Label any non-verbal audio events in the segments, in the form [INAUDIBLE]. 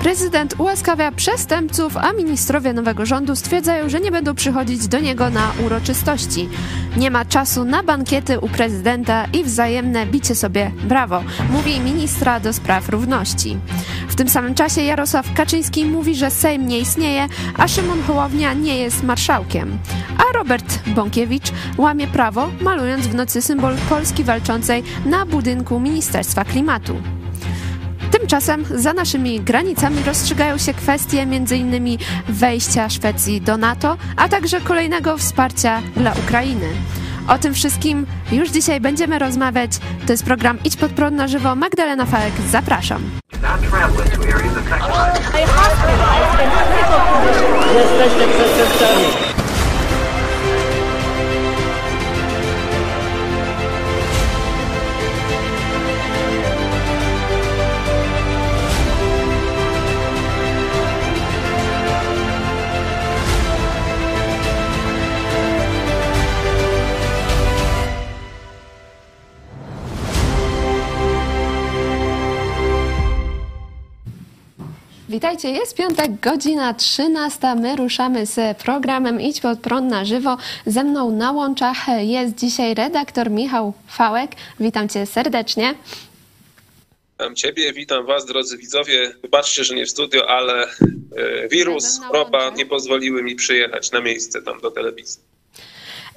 Prezydent ułaskawia przestępców, a ministrowie nowego rządu stwierdzają, że nie będą przychodzić do niego na uroczystości. Nie ma czasu na bankiety u prezydenta i wzajemne bicie sobie brawo, mówi ministra do spraw równości. W tym samym czasie Jarosław Kaczyński mówi, że Sejm nie istnieje, a Szymon Hołownia nie jest marszałkiem. A Robert Bąkiewicz łamie prawo, malując w nocy symbol Polski walczącej na budynku Ministerstwa Klimatu. Tymczasem za naszymi granicami rozstrzygają się kwestie m.in. wejścia Szwecji do NATO, a także kolejnego wsparcia dla Ukrainy. O tym wszystkim już dzisiaj będziemy rozmawiać. To jest program Idź pod prąd na żywo. Magdalena Fałek, zapraszam. Jesteście przestępcami. Witajcie, jest piątek, godzina 13. My ruszamy z programem Idź pod prąd na żywo. Ze mną na łączach jest dzisiaj redaktor Michał Fałek. Witam cię serdecznie. Witam Ciebie, witam Was, drodzy widzowie. Wybaczcie, że nie w studio, ale e, wirus, choroba nie pozwoliły mi przyjechać na miejsce tam do telewizji.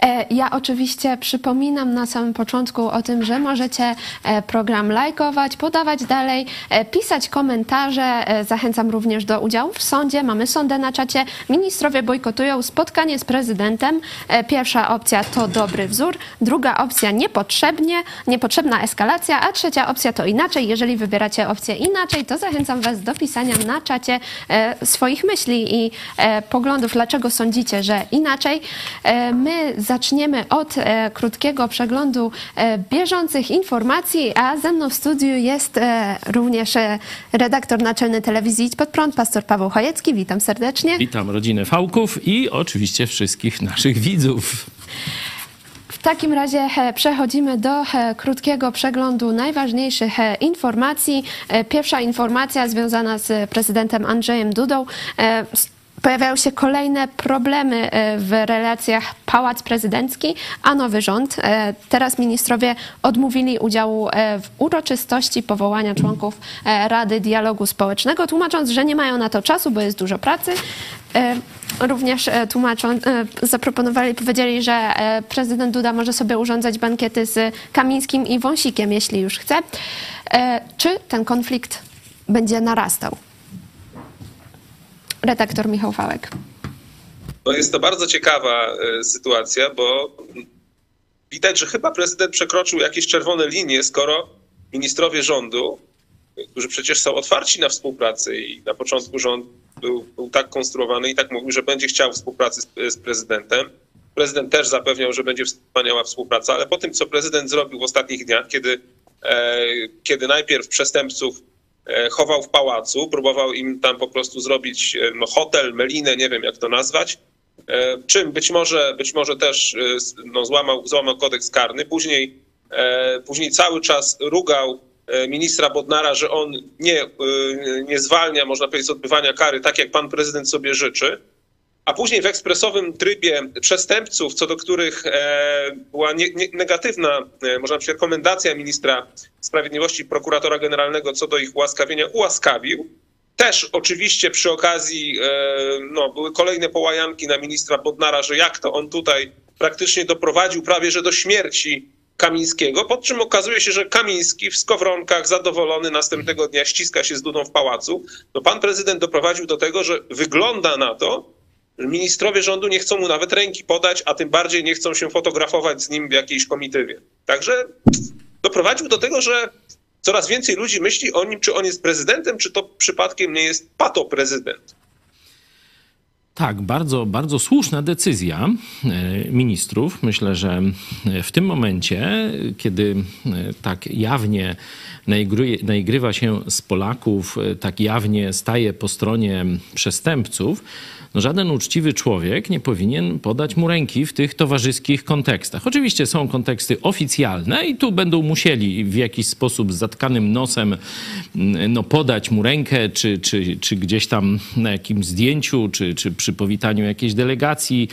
E, ja oczywiście przypominam na samym początku o tym, że możecie e, program lajkować, podawać dalej, e, pisać komentarze. Zachęcam również do udziału w sądzie. Mamy sądę na czacie. Ministrowie bojkotują spotkanie z prezydentem. Pierwsza opcja to dobry wzór, druga opcja niepotrzebnie, niepotrzebna eskalacja, a trzecia opcja to inaczej. Jeżeli wybieracie opcję inaczej, to zachęcam Was do pisania na czacie swoich myśli i poglądów, dlaczego sądzicie, że inaczej. My zaczniemy od e, krótkiego przeglądu e, bieżących informacji, a ze mną w studiu jest e, również redaktor naczelny telewizji Idź Pod Prąd, pastor Paweł Chojecki. Witam serdecznie. Witam rodzinę Fałków i oczywiście wszystkich naszych widzów. W takim razie przechodzimy do krótkiego przeglądu najważniejszych informacji. Pierwsza informacja związana z prezydentem Andrzejem Dudą. Pojawiają się kolejne problemy e, w relacjach Pałac Prezydencki, a nowy rząd. E, Teraz ministrowie odmówili udziału e, w uroczystości powołania członków Rady Dialogu Społecznego, tłumacząc, że nie mają na to czasu, bo jest dużo pracy. Również tłumaczą, e, zaproponowali, powiedzieli, że prezydent Duda może sobie urządzać bankiety z Kamińskim i Wąsikiem, jeśli już chce. Czy ten konflikt będzie narastał? Redaktor Michał Fałek. No jest to bardzo ciekawa e, sytuacja, bo widać, że chyba prezydent przekroczył jakieś czerwone linie, skoro ministrowie rządu, którzy przecież są otwarci na współpracę i na początku rząd był, był tak konstruowany i tak mówił, że będzie chciał współpracy z, z prezydentem. Prezydent też zapewniał, że będzie wspaniała współpraca, ale po tym, co prezydent zrobił w ostatnich dniach, kiedy, e, kiedy najpierw przestępców chował w pałacu, próbował im tam po prostu zrobić e, no, hotel, melinę, nie wiem jak to nazwać, e, czym być może, być może też e, no, złamał, złamał kodeks karny. Później, e, później cały czas rugał e, ministra Bodnara, że on nie, e, nie zwalnia, można powiedzieć, z odbywania kary, tak jak pan prezydent sobie życzy. A później w ekspresowym trybie przestępców, co do których e, była nie, nie, negatywna, e, można powiedzieć, rekomendacja ministra sprawiedliwości, prokuratora generalnego co do ich ułaskawienia, ułaskawił. Też oczywiście przy okazji e, no, były kolejne połajanki na ministra Bodnara, że jak to on tutaj praktycznie doprowadził prawie że do śmierci Kamińskiego, po czym okazuje się, że Kamiński w skowronkach zadowolony następnego dnia ściska się z Dudą w pałacu. No pan prezydent doprowadził do tego, że wygląda na to, ministrowie rządu nie chcą mu nawet ręki podać, a tym bardziej nie chcą się fotografować z nim w jakiejś komitywie. Także doprowadził do tego, że coraz więcej ludzi myśli o nim, czy on jest prezydentem, czy to przypadkiem nie jest patoprezydent. Tak, bardzo, bardzo słuszna decyzja e, ministrów. Myślę, że w tym momencie, kiedy e, tak jawnie naigrywa się z Polaków, e, tak jawnie staje po stronie przestępców, no żaden uczciwy człowiek nie powinien podać mu ręki w tych towarzyskich kontekstach. Oczywiście są konteksty oficjalne i tu będą musieli w jakiś sposób z zatkanym nosem no, podać mu rękę, czy, czy, czy gdzieś tam na jakimś zdjęciu, czy, czy przy powitaniu jakiejś delegacji,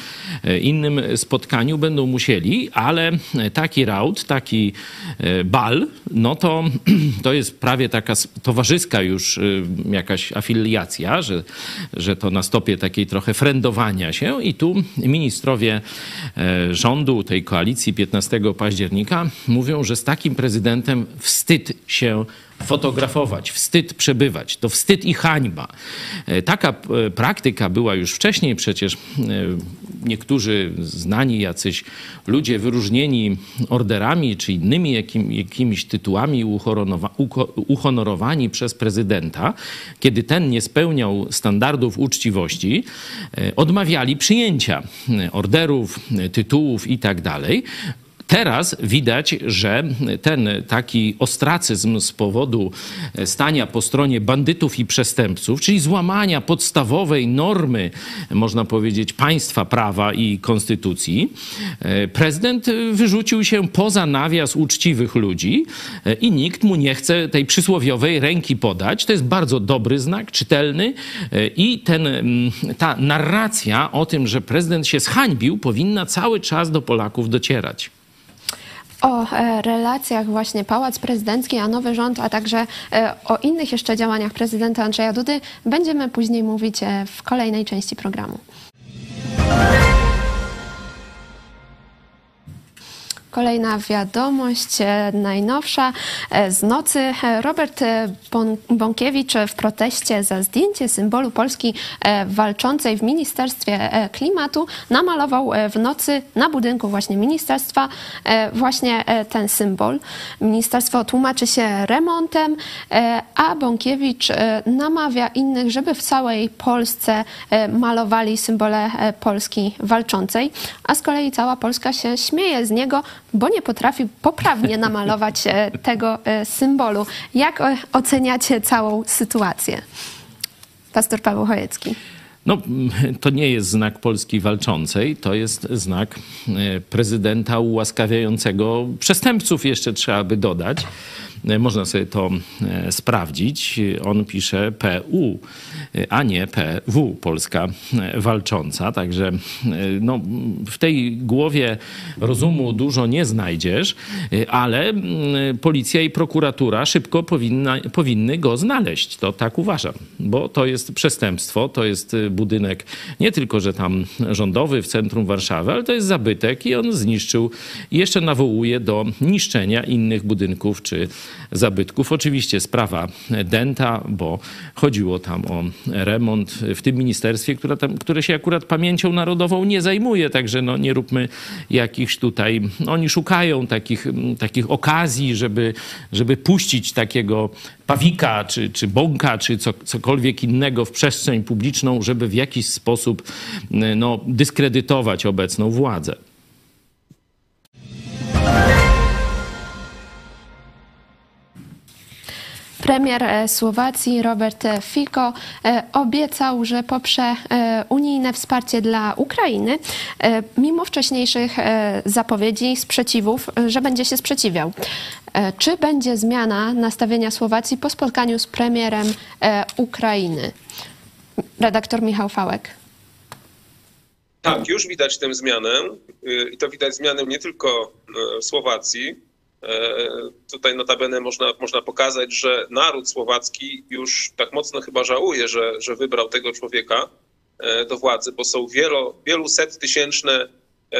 e, innym spotkaniu będą musieli, ale taki raut, taki e, bal, no to, [CLEARS THROAT] to jest prawie taka towarzyska już e, jakaś afiliacja, że, że to na stopie takiej trochę frendowania się. I tu ministrowie rządu tej koalicji 15 października mówią, że z takim prezydentem wstyd się fotografować, wstyd przebywać. To wstyd i hańba. E, taka e, praktyka była już wcześniej, przecież niektórzy znani jacyś ludzie wyróżnieni orderami czy innymi jakim, jakimiś tytułami uhonorowani przez prezydenta, kiedy ten nie spełniał standardów uczciwości, e, odmawiali przyjęcia orderów, tytułów i tak. Teraz widać, że ten taki ostracyzm z powodu stania po stronie bandytów i przestępców, czyli złamania podstawowej normy, można powiedzieć, państwa prawa i konstytucji, prezydent wyrzucił się poza nawias uczciwych ludzi i nikt mu nie chce tej przysłowiowej ręki podać. To jest bardzo dobry znak, czytelny i ten, ta narracja o tym, że prezydent się zhańbił, powinna cały czas do Polaków docierać. O e, relacjach właśnie Pałac Prezydencki, a nowy rząd, a także e, o innych jeszcze działaniach prezydenta Andrzeja Dudy będziemy później mówić e, w kolejnej części programu. Kolejna wiadomość, e, najnowsza e, z nocy. E, Robert Bąkiewicz w proteście za zdjęcie symbolu Polski walczącej w Ministerstwie Klimatu namalował w nocy na budynku właśnie ministerstwa właśnie ten symbol. Ministerstwo tłumaczy się remontem, a Bąkiewicz namawia innych, żeby w całej Polsce malowali symbole Polski walczącej, a z kolei cała Polska się śmieje z niego, bo nie potrafi poprawnie [LAUGHS] namalować e, tego e, symbolu. Jak e, oceniacie całą sytuację? Pastor Paweł Chojecki. No, to nie jest znak Polski walczącej, to jest znak prezydenta ułaskawiającego przestępców, jeszcze trzeba by dodać. Można sobie to sprawdzić. On pisze PU, a nie PW, Polska walcząca. Także no, w tej głowie rozumu dużo nie znajdziesz, ale policja i prokuratura szybko powinna, powinny go znaleźć. To tak uważam, bo to jest przestępstwo, to jest budynek nie tylko, że tam rządowy w centrum Warszawy, ale to jest zabytek i on zniszczył i jeszcze nawołuje do niszczenia innych budynków czy zabytków. Oczywiście sprawa Denta, bo chodziło tam o remont w tym ministerstwie, które, tam, które się akurat pamięcią narodową nie zajmuje, także no, nie róbmy jakichś tutaj... Oni szukają takich, takich okazji, żeby, żeby puścić takiego pawika, czy, czy bąka, czy co, cokolwiek innego w przestrzeń publiczną, żeby w jakiś sposób no, dyskredytować obecną władzę. Premier e, Słowacji Robert Fico e, obiecał, że poprze e, unijne wsparcie dla Ukrainy, mimo wcześniejszych zapowiedzi, sprzeciwów, że będzie się sprzeciwiał. Czy będzie zmiana nastawienia Słowacji po spotkaniu z premierem Ukrainy? Redaktor Michał Fałek. Tak, już widać tę zmianę i to widać zmianę nie tylko w Słowacji, tutaj notabene można, można pokazać, że naród słowacki już tak mocno chyba żałuje, że, że wybrał tego człowieka e, do władzy, bo są wielo, wielu set tysięczne e,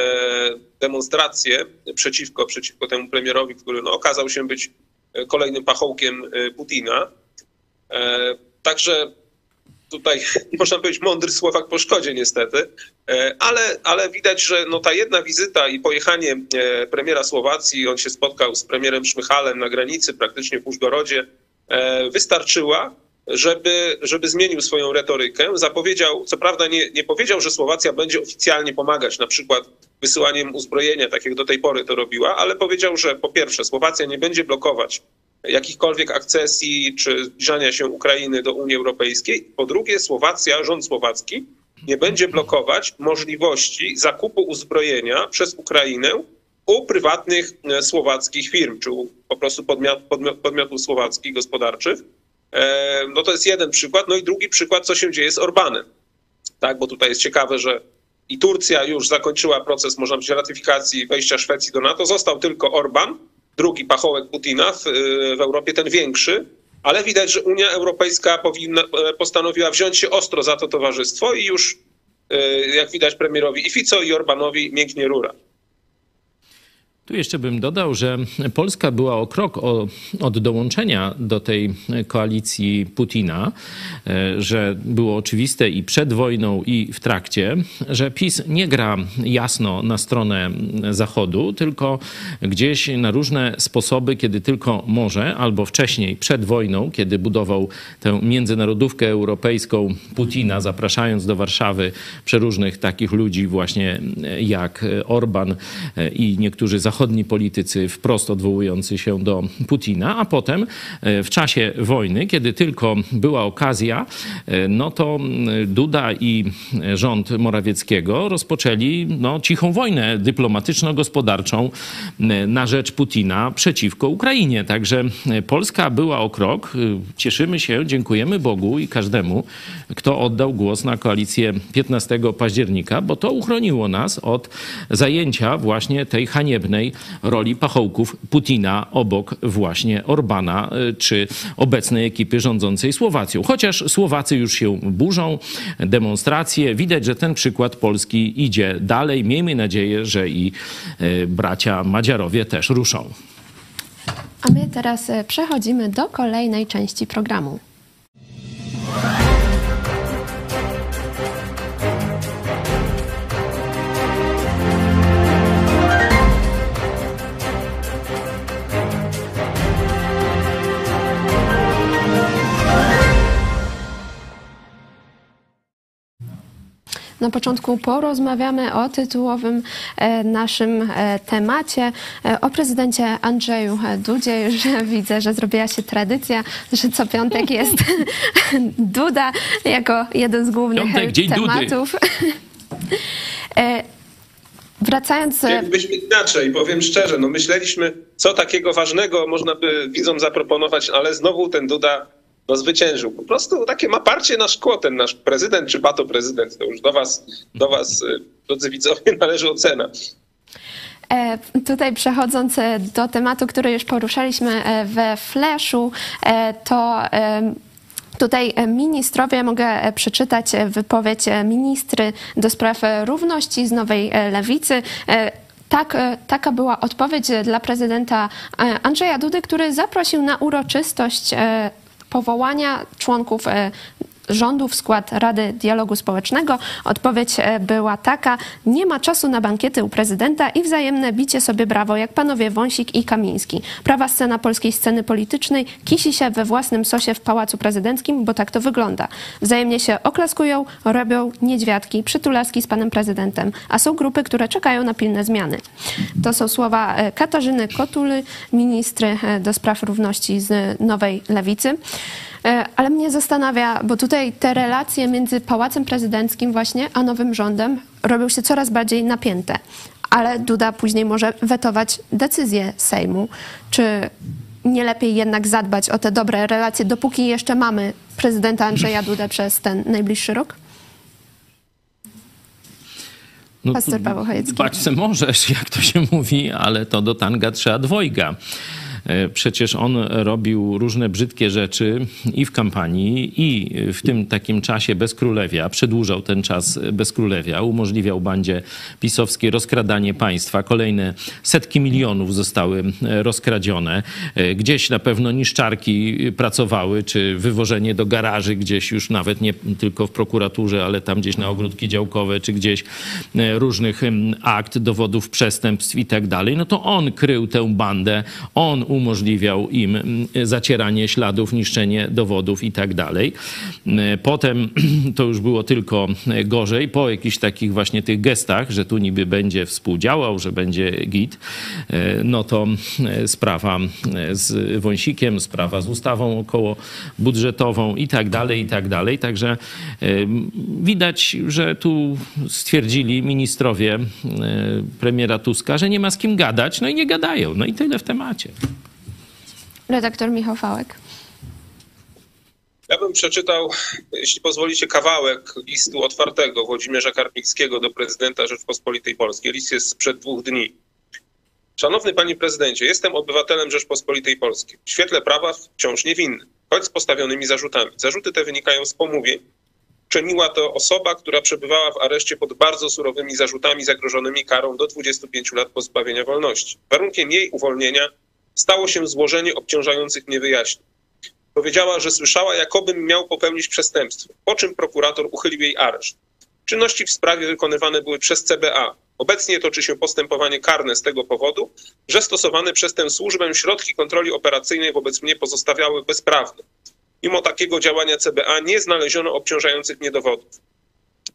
demonstracje przeciwko, przeciwko temu premierowi, który no, okazał się być kolejnym pachołkiem Putina. Także tutaj [LAUGHS] można powiedzieć mądry Słowak po szkodzie niestety, e, ale, ale widać, że no ta jedna wizyta i pojechanie e, premiera Słowacji, on się spotkał z premierem Szmychalem na granicy, praktycznie w Użgorodzie, e, wystarczyła, żeby, żeby zmienił swoją retorykę. Zapowiedział, co prawda nie, nie powiedział, że Słowacja będzie oficjalnie pomagać, na przykład wysyłaniem uzbrojenia, tak jak do tej pory to robiła, ale powiedział, że po pierwsze Słowacja nie będzie blokować jakichkolwiek akcesji czy zbliżania się Ukrainy do Unii Europejskiej. Po drugie, Słowacja, rząd słowacki nie będzie blokować możliwości zakupu uzbrojenia przez Ukrainę u prywatnych e, słowackich firm, czy u po prostu podmiot, podmiot, podmiotów słowackich gospodarczych. E, no to jest jeden przykład. No i drugi przykład, co się dzieje z Orbanem. Tak, bo tutaj jest ciekawe, że i Turcja już zakończyła proces, można powiedzieć, ratyfikacji wejścia Szwecji do NATO. Został tylko Orban, drugi pachołek Putina w, w Europie, ten większy, ale widać, że Unia Europejska powinna, e, postanowiła wziąć się ostro za to towarzystwo i już, e, jak widać, premierowi i Fico i Orbanowi mięknie rura. Tu jeszcze bym dodał, że Polska była o krok od dołączenia do tej koalicji Putina, e, że było oczywiste i przed wojną, i w trakcie, że PiS nie gra jasno na stronę Zachodu, tylko gdzieś na różne sposoby, kiedy tylko może, albo wcześniej, przed wojną, kiedy budował tę międzynarodówkę europejską Putina, zapraszając do Warszawy przeróżnych takich ludzi, właśnie jak Orban i niektórzy zachodni zachodni politycy wprost odwołujący się do Putina, a potem e, w czasie wojny, kiedy tylko była okazja, e, no to Duda i rząd Morawieckiego rozpoczęli no, cichą wojnę dyplomatyczno-gospodarczą na rzecz Putina przeciwko Ukrainie. Także Polska była o krok. Cieszymy się, dziękujemy Bogu i każdemu, kto oddał głos na koalicję 15 października, bo to uchroniło nas od zajęcia właśnie tej haniebnej roli pachołków Putina obok właśnie Orbana y, czy obecnej ekipy rządzącej Słowacją. Chociaż Słowacy już się burzą, demonstracje. Widać, że ten przykład Polski idzie dalej. Miejmy nadzieję, że i y, bracia Madziarowie też ruszą. A my teraz y, przechodzimy do kolejnej części programu. Na początku porozmawiamy o tytułowym e, naszym e, temacie, e, o prezydencie Andrzeju Dudzie. Już [LAUGHS] widzę, że zrobiła się tradycja, że co piątek jest [LAUGHS] Duda jako jeden z głównych piątek, tematów. Wracając... Byśmy inaczej, powiem szczerze, no myśleliśmy, co takiego ważnego można by widzom zaproponować, ale znowu ten Duda no, zwyciężył. Po prostu takie ma parcie na szkło ten nasz prezydent czy bato prezydent. To już do was, do was y, drodzy widzowie, [LAUGHS] należy ocena. E, tutaj przechodząc e, do tematu, który już poruszaliśmy e, we Flashu, to Tutaj ministrowie, mogę przeczytać wypowiedź ministry do spraw równości z Nowej Lewicy. Tak, taka była odpowiedź dla prezydenta Andrzeja Dudy, który zaprosił na uroczystość powołania członków e, rządu w skład Rady Dialogu Społecznego. Odpowiedź e, była taka: nie ma czasu na bankiety u prezydenta i wzajemne bicie sobie brawo, jak panowie Wąsik i Kamiński. Prawa scena polskiej sceny politycznej kisi się we własnym sosie w Pałacu Prezydenckim, bo tak to wygląda. Wzajemnie się oklaskują, robią niedźwiadki, przytulaski z panem prezydentem, a są grupy, które czekają na pilne zmiany. To są słowa e, Katarzyny Kotuly, ministry e, do spraw równości z Nowej Lewicy. E, ale mnie zastanawia, bo tutaj te relacje między Pałacem Prezydenckim właśnie, a nowym rządem robią się coraz bardziej napięte. Ale Duda później może wetować decyzję Sejmu. Czy nie lepiej jednak zadbać o te dobre relacje, dopóki jeszcze mamy prezydenta Andrzeja Dudę przez ten najbliższy rok? No, Pastor Paweł Chojecki. Bać se możesz, jak to się mówi, ale to do tanga trzeba dwojga. E, przecież on robił różne brzydkie rzeczy i w kampanii, i w tym takim czasie bez królewia. Przedłużał ten czas bez królewia, umożliwiał bandzie pisowskiej rozkradanie państwa. Kolejne setki milionów zostały e, rozkradzione. E, gdzieś na pewno niszczarki pracowały, czy wywożenie do garaży gdzieś już nawet nie tylko w prokuraturze, ale tam gdzieś na ogródki działkowe, czy gdzieś różnych akt, dowodów przestępstw i tak dalej. No to on krył tę bandę, on umożliwiał im mm, zacieranie śladów, niszczenie dowodów i tak dalej. Potem [CLEARS THROAT] to już było tylko gorzej, po jakichś takich właśnie tych gestach, że tu niby będzie współdziałał, że będzie git, no to sprawa z Wąsikiem, sprawa z ustawą około budżetową i tak dalej, i tak dalej. Także widać, że tu stwierdzili ministrowie premiera Tuska, że nie ma z kim gadać, no i nie gadają. No i tyle w temacie. Redaktor Michał Fałek. Ja bym przeczytał, jeśli pozwolicie, kawałek listu otwartego Włodzimierza Karpickiego do prezydenta Rzeczpospolitej Polskiej. List jest sprzed dwóch dni. Szanowny panie prezydencie, jestem obywatelem Rzeczpospolitej Polskiej. W świetle prawa wciąż niewinny, choć z postawionymi zarzutami. Zarzuty te wynikają z pomówień. Czyniła to osoba, która przebywała w areszcie pod bardzo surowymi zarzutami zagrożonymi karą do 25 lat pozbawienia wolności. Warunkiem jej uwolnienia stało się złożenie obciążających mnie wyjaśnień. Powiedziała, że słyszała, jakobym miał popełnić przestępstwo, po czym prokurator uchylił jej areszt. Czynności w sprawie wykonywane były przez CBA. Obecnie toczy się postępowanie karne z tego powodu, że stosowane przez tę służbę środki kontroli operacyjnej wobec mnie pozostawiały bezprawne. Mimo takiego działania CBA nie znaleziono obciążających mnie dowodów.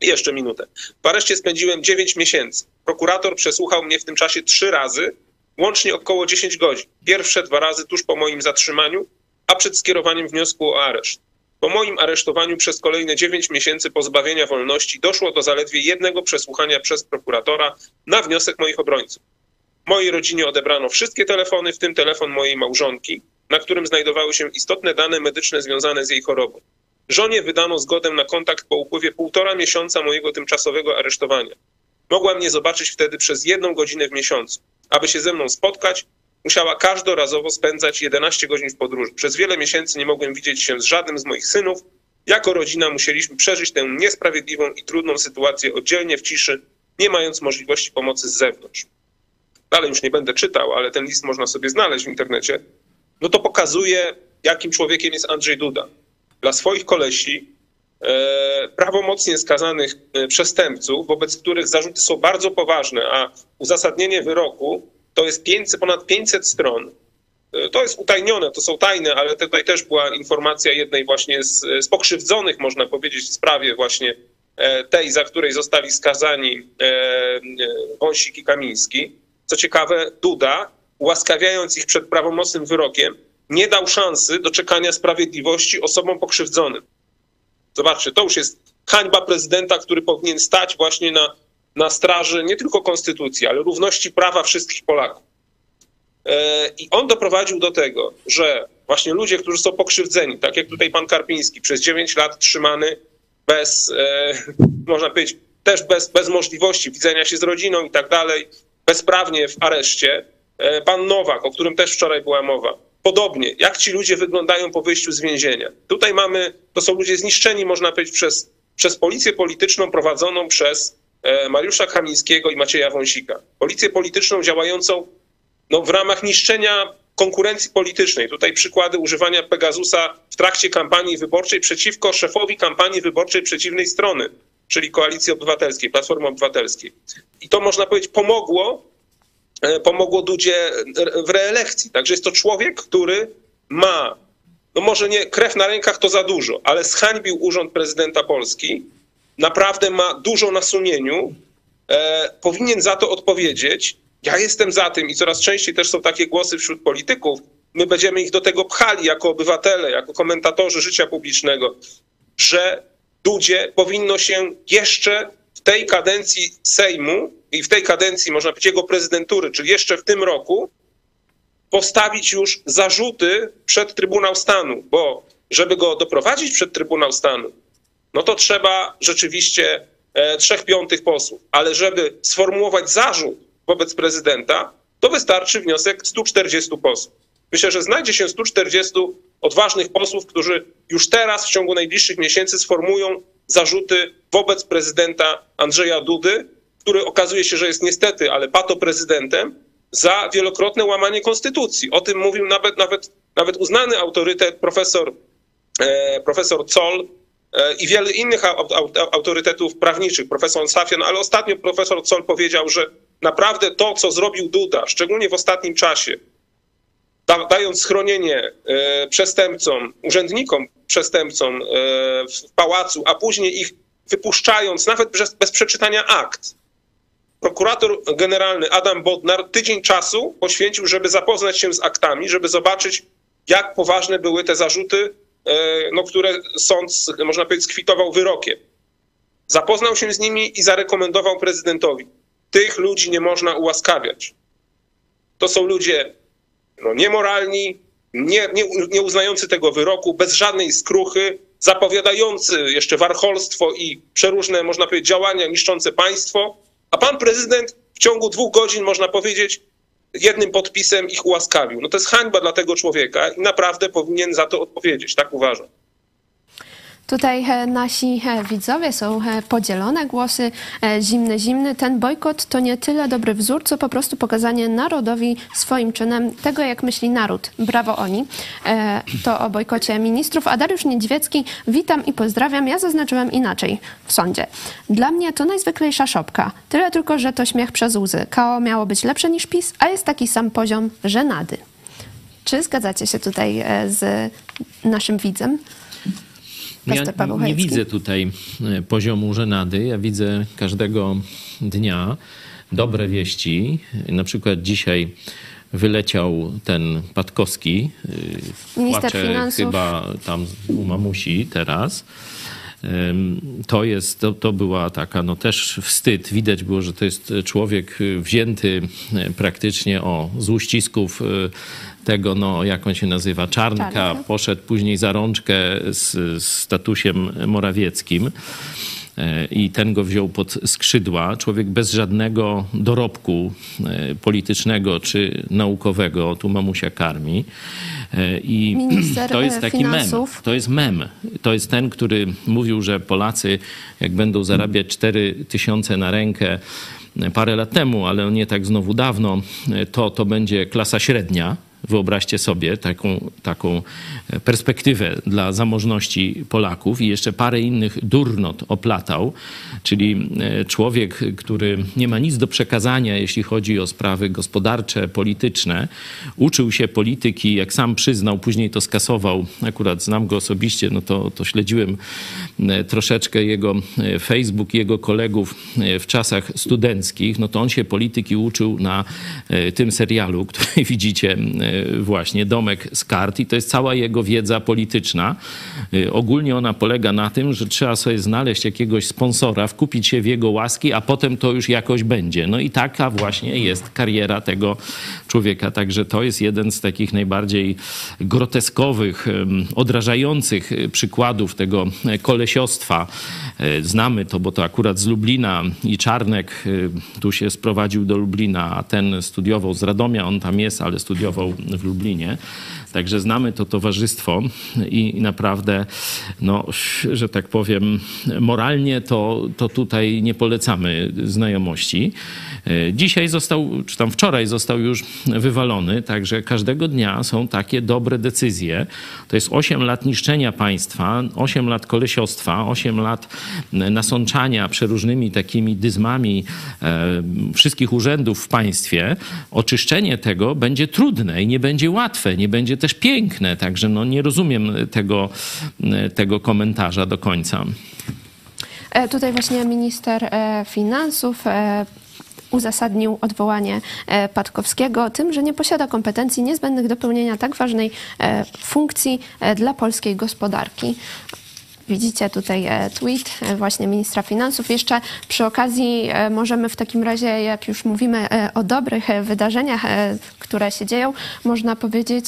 Jeszcze minutę. W areszcie spędziłem 9 miesięcy. Prokurator przesłuchał mnie w tym czasie trzy razy, łącznie około 10 godzin. Pierwsze dwa razy tuż po moim zatrzymaniu, a przed skierowaniem wniosku o areszt. Po moim aresztowaniu przez kolejne 9 miesięcy pozbawienia wolności doszło do zaledwie jednego przesłuchania przez prokuratora na wniosek moich obrońców. Mojej rodzinie odebrano wszystkie telefony, w tym telefon mojej małżonki, na którym znajdowały się istotne dane medyczne związane z jej chorobą. Żonie wydano zgodę na kontakt po upływie półtora miesiąca mojego tymczasowego aresztowania. Mogła mnie zobaczyć wtedy przez jedną godzinę w miesiącu. Aby się ze mną spotkać, musiała każdorazowo spędzać 11 godzin w podróży. Przez wiele miesięcy nie mogłem widzieć się z żadnym z moich synów. Jako rodzina musieliśmy przeżyć tę niesprawiedliwą i trudną sytuację oddzielnie w ciszy, nie mając możliwości pomocy z zewnątrz. Dalej już nie będę czytał, ale ten list można sobie znaleźć w internecie. No to pokazuje, jakim człowiekiem jest Andrzej Duda. Dla swoich kolesi, prawomocnie skazanych e, przestępców, wobec których zarzuty są bardzo poważne, a uzasadnienie wyroku to jest 500, ponad 500 stron. E, to jest utajnione, to są tajne, ale tutaj też była informacja jednej właśnie z, z pokrzywdzonych, można powiedzieć, w sprawie właśnie e, tej, za której zostali skazani e, Wąsik i Kamiński. Co ciekawe, Duda, ułaskawiając ich przed prawomocnym wyrokiem, nie dał szansy doczekania sprawiedliwości osobom pokrzywdzonym. Zobaczcie, to już jest hańba prezydenta, który powinien stać właśnie na na straży nie tylko konstytucji, ale równości prawa wszystkich Polaków. E, I on doprowadził do tego, że właśnie ludzie, którzy są pokrzywdzeni, tak jak tutaj pan Karpiński, przez 9 lat trzymany bez, e, [LAUGHS] można powiedzieć, też bez, bez możliwości widzenia się z rodziną i tak dalej, bezprawnie w areszcie. E, pan Nowak, o którym też wczoraj była mowa. Podobnie, jak ci ludzie wyglądają po wyjściu z więzienia. Tutaj mamy, to są ludzie zniszczeni, można powiedzieć, przez, przez policję polityczną prowadzoną przez E, Mariusza Kamińskiego i Macieja Wąsika. Policję polityczną działającą no, w ramach niszczenia konkurencji politycznej. Tutaj przykłady używania Pegasusa w trakcie kampanii wyborczej przeciwko szefowi kampanii wyborczej przeciwnej strony, czyli Koalicji Obywatelskiej, Platformy Obywatelskiej. I to można powiedzieć pomogło, pomogło Dudzie w reelekcji. Także jest to człowiek, który ma, no może nie krew na rękach to za dużo, ale zhańbił urząd prezydenta Polski naprawdę ma dużo na sumieniu, e, powinien za to odpowiedzieć. Ja jestem za tym i coraz częściej też są takie głosy wśród polityków. My będziemy ich do tego pchali jako obywatele, jako komentatorzy życia publicznego, że Dudzie powinno się jeszcze w tej kadencji Sejmu i w tej kadencji, można powiedzieć, jego prezydentury, czyli jeszcze w tym roku, postawić już zarzuty przed Trybunał Stanu, bo żeby go doprowadzić przed Trybunał Stanu, no to trzeba rzeczywiście e, trzech piątych posłów. Ale żeby sformułować zarzut wobec prezydenta, to wystarczy wniosek 140 posłów. Myślę, że znajdzie się 140 odważnych posłów, którzy już teraz w ciągu najbliższych miesięcy sformułują zarzuty wobec prezydenta Andrzeja Dudy, który okazuje się, że jest niestety, ale pato prezydentem, za wielokrotne łamanie konstytucji. O tym mówił nawet, nawet, nawet uznany autorytet profesor, e, profesor Zoll E, i wiele innych autorytetów prawniczych, profesor Safian, ale ostatnio profesor Col powiedział, że naprawdę to, co zrobił Duda, szczególnie w ostatnim czasie, da, dając schronienie e, przestępcom, urzędnikom przestępcom w pałacu, a później ich wypuszczając nawet bez, bez przeczytania akt. Prokurator generalny Adam Bodnar tydzień czasu poświęcił, żeby zapoznać się z aktami, żeby zobaczyć, jak poważne były te zarzuty, e, no, które sąd, można powiedzieć, skwitował wyrokiem. Zapoznał się z nimi i zarekomendował prezydentowi. Tych ludzi nie można ułaskawiać. To są ludzie no, niemoralni, nie, nie, nie uznający tego wyroku, bez żadnej skruchy, zapowiadający jeszcze warcholstwo i przeróżne, można powiedzieć, działania niszczące państwo, a pan prezydent w ciągu dwóch godzin, można powiedzieć, jednym podpisem ich ułaskawił. No to jest hańba dla tego człowieka i naprawdę powinien za to odpowiedzieć, tak uważam. Tutaj e, nasi e, widzowie są e, podzielone głosy. Zimny, zimny. Ten bojkot to nie tyle dobry wzór, co po prostu pokazanie narodowi swoim czynem tego, jak myśli naród. Brawo oni. To o bojkocie ministrów. A Dariusz Niedźwiecki, witam i pozdrawiam. Ja zaznaczyłem inaczej w sądzie. Dla mnie to najzwyklejsza szopka. Tyle tylko, że to śmiech przez łzy. KO miało być lepsze niż PiS, a jest taki sam poziom żenady. Czy zgadzacie się tutaj z naszym widzem? Ja nie widzę tutaj e, poziomu żenady. Ja widzę każdego dnia dobre wieści. Na przykład dzisiaj wyleciał ten Patkowski. E, Minister Płacze finansów. chyba tam u mamusi teraz. To, jest, to, to była taka, no też wstyd. Widać było, że to jest człowiek wzięty e, praktycznie o, z uścisków tego, no jak on się nazywa, Czarnka, Czarnka. poszedł później za rączkę z, z statusiem morawieckim e, i ten go wziął pod skrzydła. Człowiek bez żadnego dorobku e, politycznego czy naukowego, tu mamusia karmi. E, I Minister to jest taki finansów. mem. To jest mem. To jest ten, który mówił, że Polacy, jak będą zarabiać 4 tysiące na rękę parę lat temu, ale nie tak znowu dawno, to to będzie klasa średnia Wyobraźcie sobie taką, taką perspektywę dla zamożności Polaków i jeszcze parę innych durnot oplatał, czyli e, człowiek, który nie ma nic do przekazania, jeśli chodzi o sprawy gospodarcze, polityczne. Uczył się polityki, jak sam przyznał, później to skasował. Akurat znam go osobiście, no to, to śledziłem e, troszeczkę jego e, Facebook, jego kolegów w czasach studenckich. No to on się polityki uczył na tym serialu, który [LAUGHS] widzicie właśnie Domek z kart i to jest cała jego wiedza polityczna. Y, ogólnie ona polega na tym, że trzeba sobie znaleźć jakiegoś sponsora, wkupić się w jego łaski, a potem to już jakoś będzie. No i taka właśnie jest kariera tego człowieka. Także to jest jeden z takich najbardziej groteskowych, odrażających y, przykładów tego kolesiostwa. Znamy to, bo to akurat z Lublina i Czarnek tu się sprowadził do Lublina, a ten studiował z Radomia, on tam jest, ale studiował w Lublinie. Także znamy to towarzystwo i naprawdę, no, że tak powiem, moralnie to, to tutaj nie polecamy znajomości. Dzisiaj został, czy tam wczoraj został już wywalony, także każdego dnia są takie dobre decyzje. To jest 8 lat niszczenia państwa, 8 lat kolesiostwa, 8 lat nasączania przeróżnymi takimi dyzmami e, wszystkich urzędów w państwie. Oczyszczenie tego będzie trudne i nie będzie łatwe, nie będzie też piękne, także no nie rozumiem tego, tego komentarza do końca. E, tutaj właśnie minister e, finansów uzasadnił odwołanie e, Patkowskiego tym, że nie posiada kompetencji niezbędnych do pełnienia tak ważnej e, funkcji e, dla polskiej gospodarki. Widzicie tutaj tweet właśnie ministra finansów. Jeszcze przy okazji możemy w takim razie, jak już mówimy o dobrych wydarzeniach, które się dzieją, można powiedzieć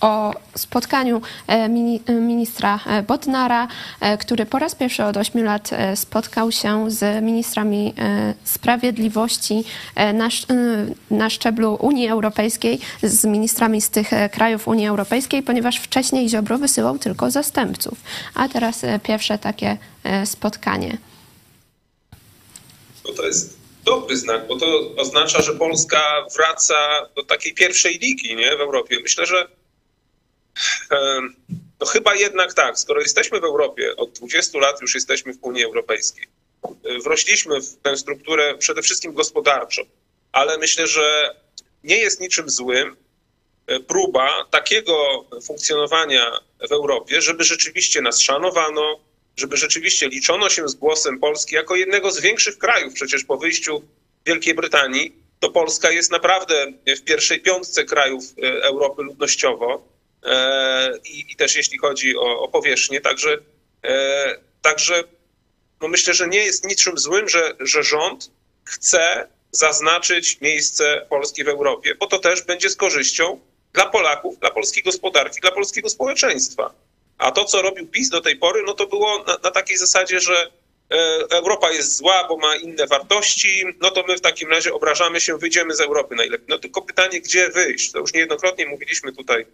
o spotkaniu e, e, ministra e, Bodnara, który po raz pierwszy od 8 lat spotkał się z ministrami sprawiedliwości na, na szczeblu Unii Europejskiej, z ministrami z tych krajów Unii Europejskiej, ponieważ wcześniej Ziobro wysyłał tylko zastępców, a teraz pierwsze takie spotkanie. No to jest dobry znak, bo to oznacza, że Polska wraca do takiej pierwszej ligi nie, w Europie. Myślę, że no chyba jednak tak, skoro jesteśmy w Europie, od 20 lat już jesteśmy w Unii Europejskiej. Wrośliśmy w tę strukturę przede wszystkim gospodarczą, ale myślę, że nie jest niczym złym próba takiego funkcjonowania w Europie, żeby rzeczywiście nas szanowano, żeby rzeczywiście liczono się z głosem Polski jako jednego z większych krajów. Przecież po wyjściu Wielkiej Brytanii to Polska jest naprawdę w pierwszej piątce krajów Europy ludnościowo i, i też jeśli chodzi o, o powierzchnię. Także, także no myślę, że nie jest niczym złym, że, że rząd chce zaznaczyć miejsce Polski w Europie, bo to też będzie z korzyścią dla Polaków, dla polskiej gospodarki, dla polskiego społeczeństwa. A to, co robił PiS do tej pory, no to było na, na takiej zasadzie, że e, Europa jest zła, bo ma inne wartości, no to my w takim razie obrażamy się, wyjdziemy z Europy najlepiej. No tylko pytanie, gdzie wyjść? To już niejednokrotnie mówiliśmy tutaj,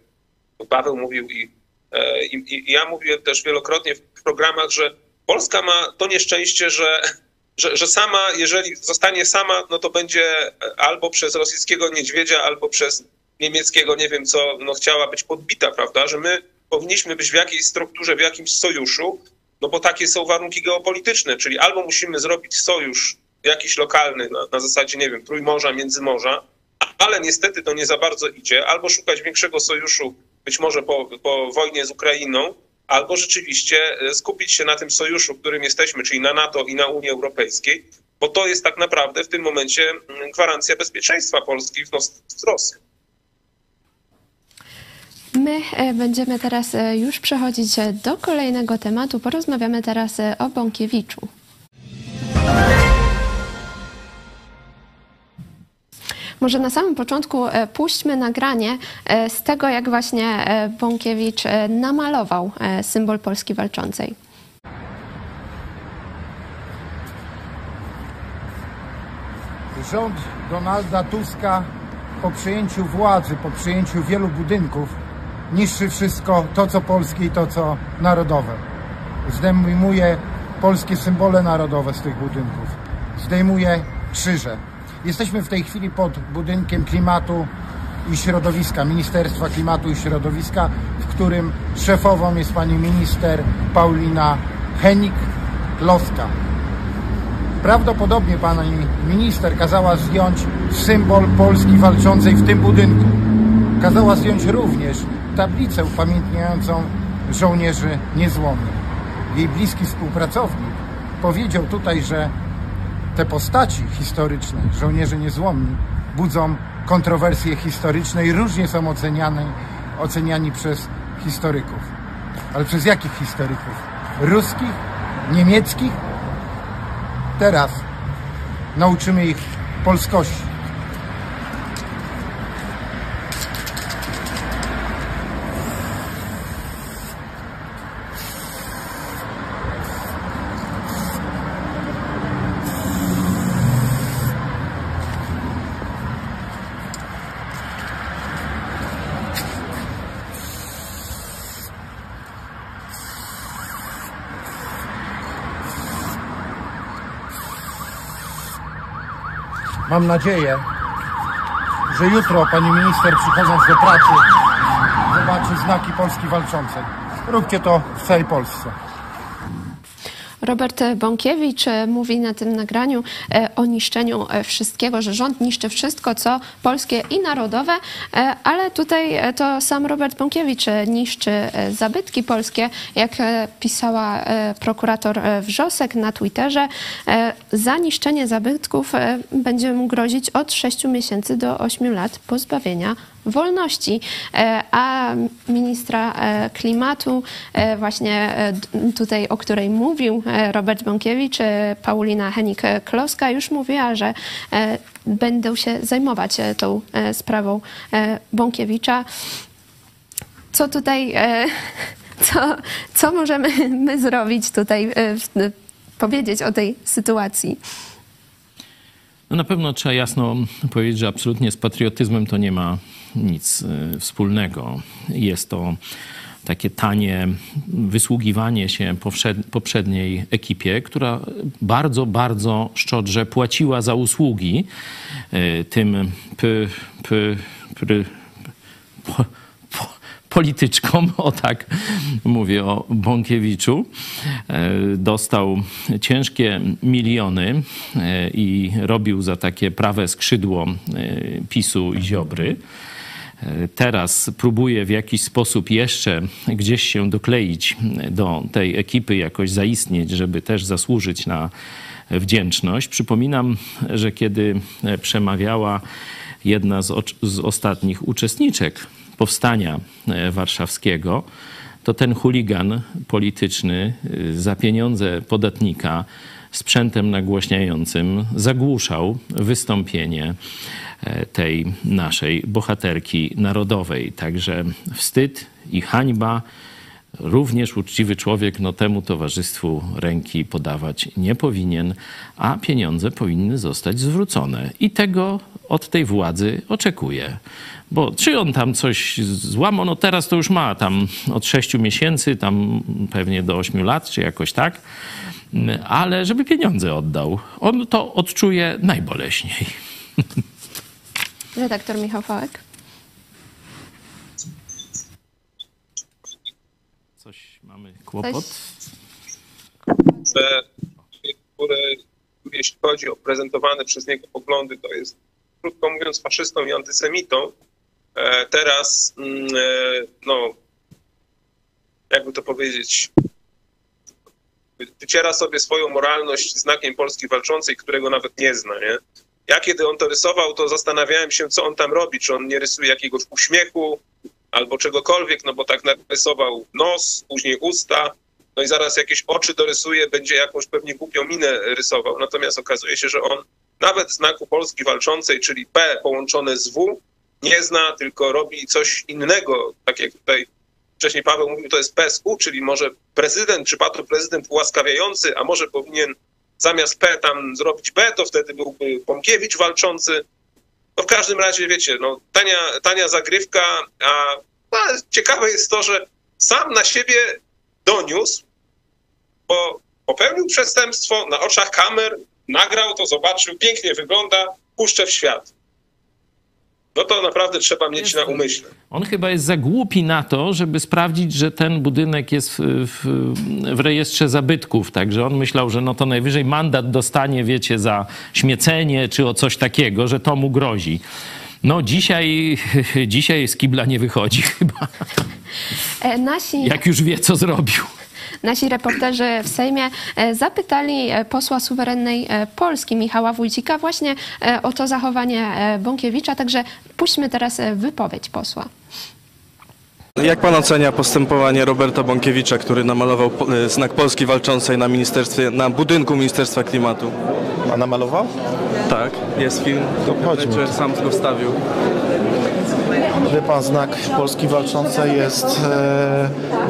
Paweł mówił i, e, i, i ja mówiłem też wielokrotnie w programach, że Polska ma to nieszczęście, że że, że sama, jeżeli zostanie sama, no to będzie albo przez rosyjskiego niedźwiedzia, albo przez niemieckiego, nie wiem co, no chciała być podbita, prawda? Że my powinniśmy być w jakiejś strukturze, w jakimś sojuszu, no bo takie są warunki geopolityczne, czyli albo musimy zrobić sojusz jakiś lokalny na, na zasadzie, nie wiem, Trójmorza, Międzymorza, ale niestety to nie za bardzo idzie, albo szukać większego sojuszu, być może po, po wojnie z Ukrainą, albo rzeczywiście e, skupić się na tym sojuszu, w którym jesteśmy, czyli na NATO i na Unii Europejskiej, bo to jest tak naprawdę w tym momencie gwarancja bezpieczeństwa Polski w z Rosją. My e, będziemy teraz e, już przechodzić do kolejnego tematu. Porozmawiamy teraz o Bąkiewiczu. Może na samym początku e, puśćmy nagranie e, z tego, jak właśnie e, Bąkiewicz namalował symbol Polski walczącej. Rząd Donalda Tuska po przejęciu władzy, po przejęciu wielu budynków niszczy wszystko to, co polskie i to, co narodowe. Zdejmuje polskie symbole narodowe z tych budynków. Zdejmuje krzyże. Jesteśmy w tej chwili pod budynkiem klimatu i środowiska, Ministerstwa Klimatu i Środowiska, w którym szefową jest pani minister Paulina Henik-Loska. Prawdopodobnie pani minister kazała zdjąć symbol Polski walczącej w tym budynku. Kazała zdjąć również tablicę upamiętniającą żołnierzy niezłomnych. Jej bliski współpracownik powiedział tutaj, że te postaci historyczne, żołnierze niezłomni, budzą kontrowersje historyczne i różnie są oceniane, oceniani przez historyków. Ale przez jakich historyków? Ruskich? Niemieckich? Teraz nauczymy ich polskości. Mam nadzieję, że jutro pani minister przychodząc do pracy zobaczy znaki Polski walczącej. Róbcie to w całej Polsce. Robert Bąkiewicz e, mówi na tym nagraniu e, o niszczeniu e, wszystkiego, że rząd niszczy wszystko, co polskie i narodowe, ale tutaj to sam Robert Bąkiewicz niszczy zabytki polskie, jak pisała prokurator Wrzosek na Twitterze. Za niszczenie zabytków będzie mu grozić od 6 miesięcy do 8 lat pozbawienia wolności. E, a ministra e, klimatu, e, właśnie tutaj, o której mówił Robert Bąkiewicz, Paulina Henik-Kloska już mówiła, że będą się zajmować tą sprawą Bąkiewicza. Co tutaj, [LAUGHS] co, co możemy my zrobić tutaj, powiedzieć o tej sytuacji? No na pewno trzeba jasno powiedzieć, że absolutnie z patriotyzmem to nie ma nic y, wspólnego. Jest to takie tanie wysługiwanie się poprzedniej ekipie, która bardzo, bardzo szczodrze płaciła za usługi y, tym p, p, p, polityczkom, [LAUGHS] o tak mówię o Bąkiewiczu, e, dostał ciężkie miliony i robił za takie prawe skrzydło PiSu i Ziobry. Teraz próbuje w jakiś sposób jeszcze gdzieś się dokleić do tej ekipy, jakoś zaistnieć, żeby też zasłużyć na wdzięczność. Przypominam, że kiedy przemawiała jedna z, z ostatnich uczestniczek powstania warszawskiego, to ten chuligan polityczny za pieniądze podatnika sprzętem nagłośniającym zagłuszał wystąpienie e, tej naszej bohaterki narodowej. Także wstyd i hańba. Również uczciwy człowiek no, temu towarzystwu ręki podawać nie powinien, a pieniądze powinny zostać zwrócone. I tego od tej władzy oczekuje. Bo czy on tam coś złamał, no teraz to już ma tam od 6 miesięcy, tam pewnie do 8 lat, czy jakoś tak ale żeby pieniądze oddał. On to odczuje najboleśniej. [LAUGHS] Redaktor Michał Fałek. Coś mamy kłopot? Że, który, jeśli chodzi o prezentowane przez niego poglądy, to jest, krótko mówiąc, faszystą i antysemitą. E, teraz, mm, e, no, jakby to powiedzieć, wyciera sobie swoją moralność znakiem Polski walczącej, którego nawet nie zna, nie? Ja kiedy on to rysował, to zastanawiałem się, co on tam robi, czy on nie rysuje jakiegoś uśmiechu albo czegokolwiek, no bo tak narysował nos, później usta, no i zaraz jakieś oczy dorysuje, będzie jakąś pewnie głupią minę rysował. Natomiast okazuje się, że on nawet znaku Polski walczącej, czyli P połączone z W, nie zna, tylko robi coś innego, tak jak tutaj wcześniej Paweł mówił, to jest PSU, czyli może prezydent, czy patrol prezydent ułaskawiający, a może powinien zamiast P tam zrobić B, to wtedy byłby Pomkiewicz walczący. No w każdym razie, wiecie, no, tania, tania zagrywka, a no, ciekawe jest to, że sam na siebie doniósł, bo popełnił przestępstwo na oczach kamer, nagrał to, zobaczył, pięknie wygląda, puszczę w świat no to naprawdę trzeba mieć jest, na umyśle. On chyba jest za głupi na to, żeby sprawdzić, że ten budynek jest w, w, w, rejestrze zabytków. Także on myślał, że no to najwyżej mandat dostanie, wiecie, za śmiecenie czy o coś takiego, że to mu grozi. No dzisiaj, [LAUGHS] dzisiaj z kibla nie wychodzi [LAUGHS] chyba. E, nasi... Jak już wie, co zrobił. Nasi reporterzy w Sejmie e, zapytali e, posła suwerennej e, Polski Michała Wójcika właśnie o to zachowanie Bąkiewicza, także puśćmy teraz wypowiedź posła. Jak pan ocenia postępowanie Roberta Bąkiewicza, który namalował znak Polski walczącej na ministerstwie, na budynku Ministerstwa Klimatu? A namalował? Tak, jest film. Chodźmy. Sam go wstawił. Wie pan, znak Polski Walczącej jest,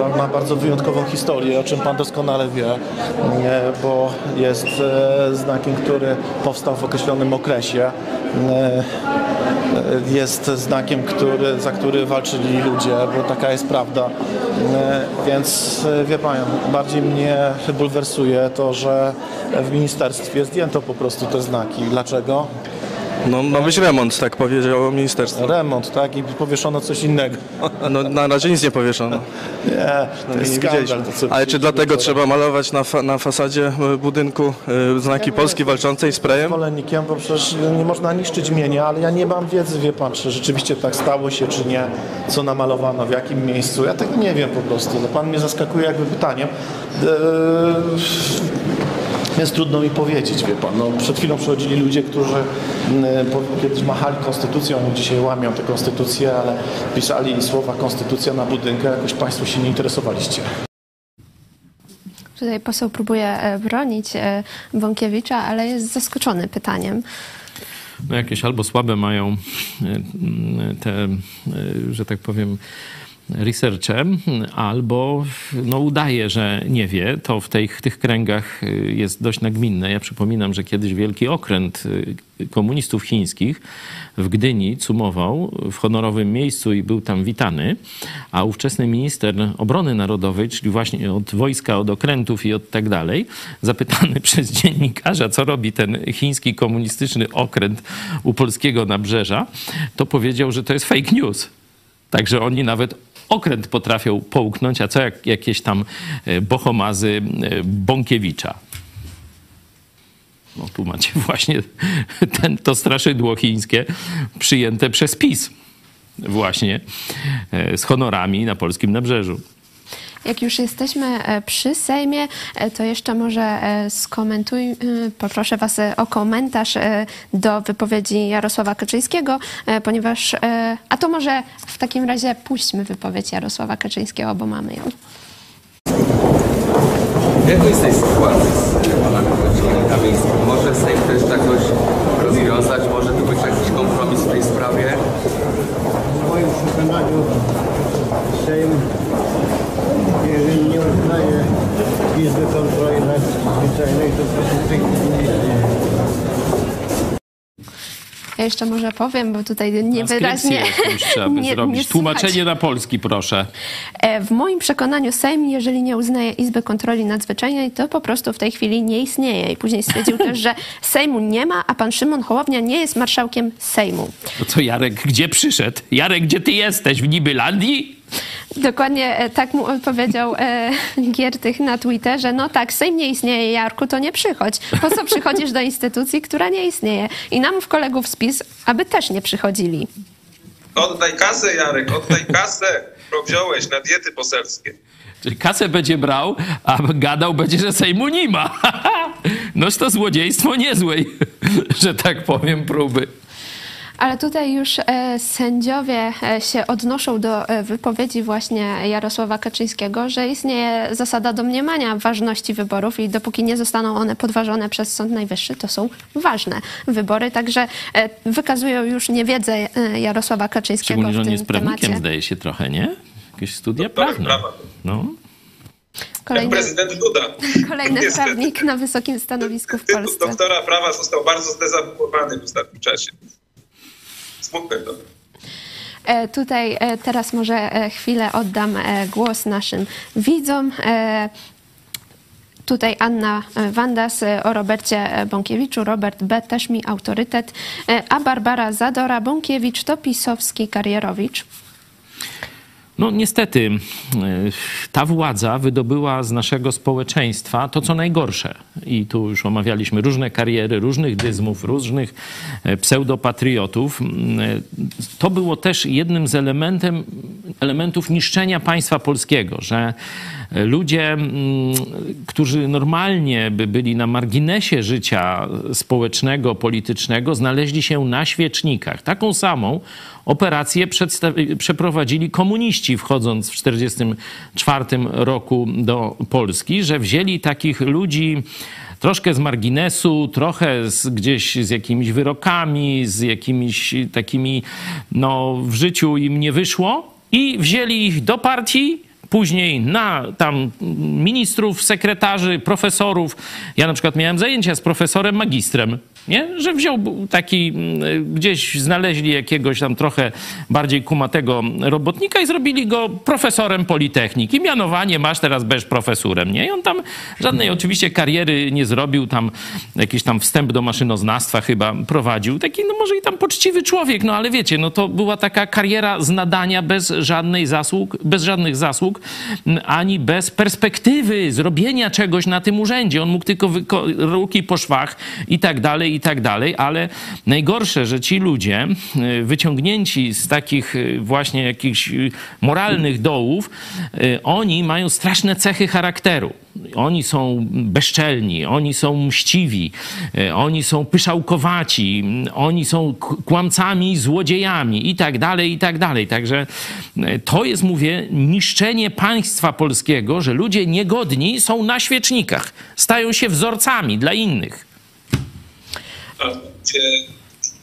e, ma bardzo wyjątkową historię, o czym pan doskonale wie, e, bo jest e, znakiem, który powstał w określonym okresie. Jest znakiem, który, za który walczyli ludzie, bo taka jest prawda. Więc wie pan, bardziej mnie bulwersuje to, że w ministerstwie zdjęto po prostu te znaki. Dlaczego? No ma być remont, tak powiedziało ministerstwo. Remont, tak? I powieszono coś innego. [LAUGHS] No na razie nic nie powieszono. Nie, to jest nie skandal. To, Ale czy dlatego trzeba malować na, fa na fasadzie e, budynku y, znaki ja Polski walczącej sprayem? Zwolennikiem, bo przecież nie można niszczyć mienia, ale ja nie mam wiedzy, wie pan, czy rzeczywiście tak stało się, czy nie, co namalowano, w jakim miejscu. Ja tego nie wiem po prostu. No, pan mnie zaskakuje jakby pytaniem. Eee więc trudno mi powiedzieć, wie pan. No, przed chwilą przychodzili ludzie, którzy mm, kiedyś machali konstytucją, dzisiaj łamią tę konstytucję, ale pisali słowa konstytucja na budynkę, jakoś państwo się nie interesowaliście. Tutaj poseł próbuje e, bronić e, Bąkiewicza, ale jest zaskoczony pytaniem. No jakieś albo słabe mają e, te, że tak powiem, researchem, albo no, udaje, że nie wie. To w tych, tych kręgach y, jest dość nagminne. Ja przypominam, że kiedyś wielki okręt y, komunistów chińskich w Gdyni cumował w honorowym miejscu i był tam witany, a ówczesny minister obrony narodowej, czyli właśnie od wojska, od okrętów i od tak dalej, zapytany [LAUGHS] przez dziennikarza, co robi ten chiński komunistyczny okręt u polskiego nabrzeża, to powiedział, że to jest fake news. Także oni nawet okręt potrafią połknąć, a co jak jakieś tam e, bohomazy e, Bąkiewicza. No tu macie [LAUGHS] właśnie ten, to straszydło chińskie przyjęte przez PiS. właśnie e, z honorami na polskim nabrzeżu. Jak już jesteśmy e, przy Sejmie, e, to jeszcze może e, skomentuj, poproszę Was o komentarz do wypowiedzi Jarosława Kaczyńskiego, ponieważ, a to może w takim razie puśćmy wypowiedź Jarosława Kaczyńskiego, bo mamy ją. Jak jest tej sytuacji z panem? Może Sejm też jakoś rozwiązać, może tu być jakiś kompromis w tej sprawie? W moim przekonaniu Sejm jeżeli nie uznaje Izby Kontroli Nadzwyczajnej, to proszę w tej chwili nie istnieje. Ja jeszcze może powiem, bo tutaj niewyraźnie... trzeba [LAUGHS] nie, zrobić. Nie Tłumaczenie na polski, proszę. E, w moim przekonaniu Sejm, jeżeli nie uznaje Izby Kontroli Nadzwyczajnej, to po prostu w tej chwili nie istnieje. I później stwierdził też, że [LAUGHS] Sejmu nie ma, a pan Szymon Hołownia nie jest marszałkiem Sejmu. No co Jarek, gdzie przyszedł? Jarek, gdzie ty jesteś? W Nibylandii? Dokładnie e, tak mu odpowiedział e, Giertych na Twitterze. No tak, Sejm nie istnieje, Jarku, to nie przychodź. Po co przychodzisz do instytucji, która nie istnieje? I nam w kolegów spis, aby też nie przychodzili. Oddaj kasę, Jarek, oddaj kasę, którą wziąłeś na diety poselskie. Czyli kasę będzie brał, a gadał będzie, że Sejmu nie ma. [LAUGHS] Noż to złodziejstwo niezłej, [LAUGHS] że tak powiem, próby. Ale tutaj już e, sędziowie e, się odnoszą do e, wypowiedzi właśnie Jarosława Kaczyńskiego, że istnieje zasada domniemania ważności wyborów i dopóki nie zostaną one podważone przez Sąd Najwyższy, to są ważne wybory. Także wykazują już niewiedzę Jarosława Kaczyńskiego Szczególnie, że on jest prawnikiem, temacie. zdaje się trochę, nie? Jakieś studia no, prawne. Prawa. No. Kolejny, prezydent Duda. Kolejny prawnik na wysokim stanowisku w Polsce. Doktora prawa został bardzo zdezawuowany w ostatnim czasie E, tutaj e, teraz może e, chwilę oddam głos naszym widzom. Tutaj Anna Wandas o Robercie Bąkiewiczu. Robert B. też mi autorytet, a Barbara Zadora Bąkiewicz to pisowski karierowicz. No niestety, e, ta władza wydobyła z naszego społeczeństwa to, co najgorsze. I tu już omawialiśmy różne kariery, różnych dyzmów, różnych e, pseudopatriotów. E, to było też jednym z elementem, elementów niszczenia państwa polskiego, że ludzie, którzy normalnie by byli na marginesie życia społecznego, politycznego, znaleźli się na świecznikach. Taką samą operację przeprowadzili komuniści wchodząc w 1944 roku do Polski, że wzięli takich ludzi troszkę z marginesu, trochę z, gdzieś z jakimiś wyrokami, z jakimiś takimi, no w życiu im nie wyszło i wzięli ich do partii później na tam ministrów, sekretarzy, profesorów. Ja na przykład miałem zajęcia z profesorem magistrem nie? Że wziął taki, gdzieś znaleźli jakiegoś tam trochę bardziej kumatego robotnika i zrobili go profesorem Politechniki. Mianowanie masz teraz bez profesurem, nie? I on tam żadnej oczywiście kariery nie zrobił, tam jakiś tam wstęp do maszynoznawstwa chyba prowadził. Taki, no może i tam poczciwy człowiek, no ale wiecie, no to była taka kariera z nadania bez żadnej zasług, bez żadnych zasług, ani bez perspektywy zrobienia czegoś na tym urzędzie. On mógł tylko ruki po szwach i tak dalej, i tak dalej, ale najgorsze, że ci ludzie wyciągnięci z takich e, właśnie jakichś e, moralnych dołów, oni mają straszne cechy charakteru. Oni są bezczelni, oni są mściwi, oni są pyszałkowaci, oni są kłamcami, złodziejami i tak dalej, i tak dalej. Także to jest, mówię, niszczenie państwa polskiego, że ludzie niegodni są na świecznikach, stają się wzorcami dla innych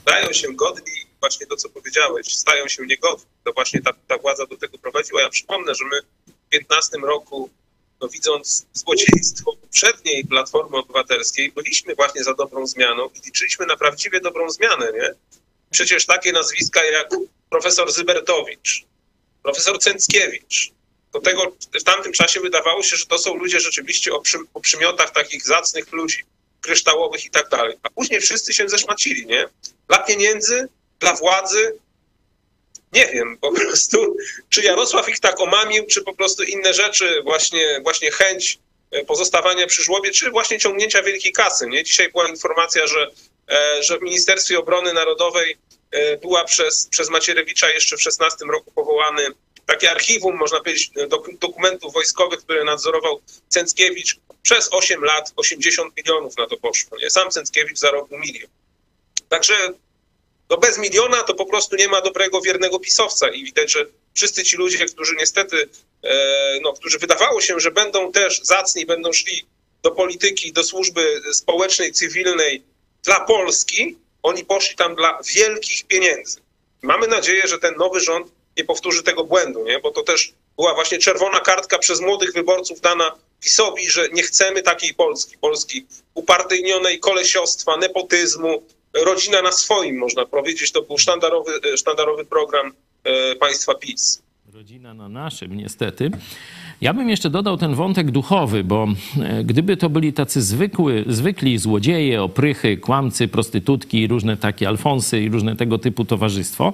stają się godni, właśnie to, co powiedziałeś, stają się niegodni. To właśnie ta, ta władza do tego prowadziła. Ja przypomnę, że my w 15 roku, no, widząc złodziejstwo poprzedniej Platformy Obywatelskiej, byliśmy właśnie za dobrą zmianą i liczyliśmy na prawdziwie dobrą zmianę, nie? Przecież takie nazwiska jak profesor Zybertowicz, profesor Cęckiewicz, do tego w tamtym czasie wydawało się, że to są ludzie rzeczywiście o, przy, o przymiotach takich zacnych ludzi kryształowych i tak dalej. A później wszyscy się zeszmacili, nie? Dla pieniędzy, dla władzy. Nie wiem po prostu, czy Jarosław ich tak omamił, czy po prostu inne rzeczy, właśnie, właśnie chęć e, pozostawania przy żłobie, czy właśnie ciągnięcia wielkiej kasy. Nie? Dzisiaj była informacja, że, e, że w Ministerstwie Obrony Narodowej e, była przez, przez Macierewicza jeszcze w 16 roku powołany takie archiwum, można powiedzieć, dok- dokumentów wojskowych, które nadzorował Cęckiewicz. Przez 8 lat 80 milionów na to poszło. Nie? Sam Cęckiewicz zarobił milion. Także no bez miliona to po prostu nie ma dobrego, wiernego pisowca i widać, że wszyscy ci ludzie, którzy niestety, e, no, którzy wydawało się, że będą też zacni, będą szli do polityki, do służby społecznej, cywilnej dla Polski, oni poszli tam dla wielkich pieniędzy. Mamy nadzieję, że ten nowy rząd nie powtórzy tego błędu, nie? bo to też była właśnie czerwona kartka przez młodych wyborców dana PiSowi, że nie chcemy takiej Polski, Polski upartyjnionej kolesiostwa, nepotyzmu, rodzina na swoim, można powiedzieć. To był sztandarowy, sztandarowy program e, państwa PiS. Rodzina na naszym, niestety. Ja bym jeszcze dodał ten wątek duchowy, bo e, gdyby to byli tacy zwykły, zwykli złodzieje, oprychy, kłamcy, prostytutki, różne takie alfonsy i różne tego typu towarzystwo,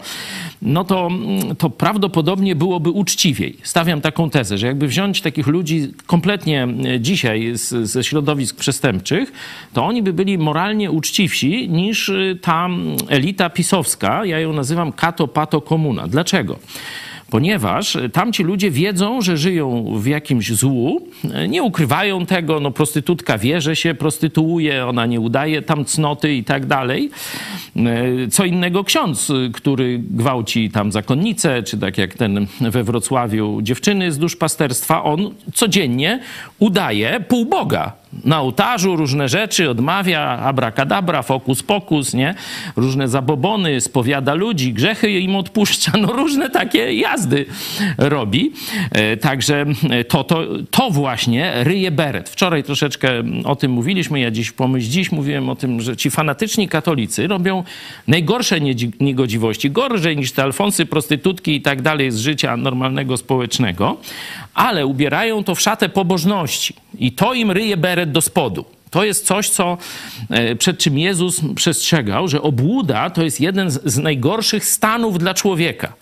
no to, mm, to prawdopodobnie byłoby uczciwiej. Stawiam taką tezę, że jakby wziąć takich ludzi kompletnie e, dzisiaj z, ze środowisk przestępczych, to oni by byli moralnie uczciwsi niż e, ta elita pisowska, ja ją nazywam kato pato komuna. Dlaczego? Ponieważ tamci ludzie wiedzą, że żyją w jakimś złu, nie ukrywają tego, no prostytutka wie, że się prostytuuje, ona nie udaje tam cnoty i tak dalej. Co innego ksiądz, który gwałci tam zakonnicę, czy tak jak ten we Wrocławiu dziewczyny z duszpasterstwa, on codziennie udaje półboga na ołtarzu różne rzeczy, odmawia abracadabra, fokus pokus, nie? Różne zabobony, spowiada ludzi, grzechy im odpuszcza, no różne takie jazdy robi. E, także to, to, to właśnie ryje beret. Wczoraj troszeczkę o tym mówiliśmy, ja dziś pomyśl dziś mówiłem o tym, że ci fanatyczni katolicy robią najgorsze niegodziwości, gorzej niż te alfonsy, prostytutki i tak dalej z życia normalnego, społecznego, ale ubierają to w szatę pobożności i to im ryje beret do spodu. To jest coś, co, e, przed czym Jezus przestrzegał, że obłuda to jest jeden z, najgorszych stanów dla człowieka.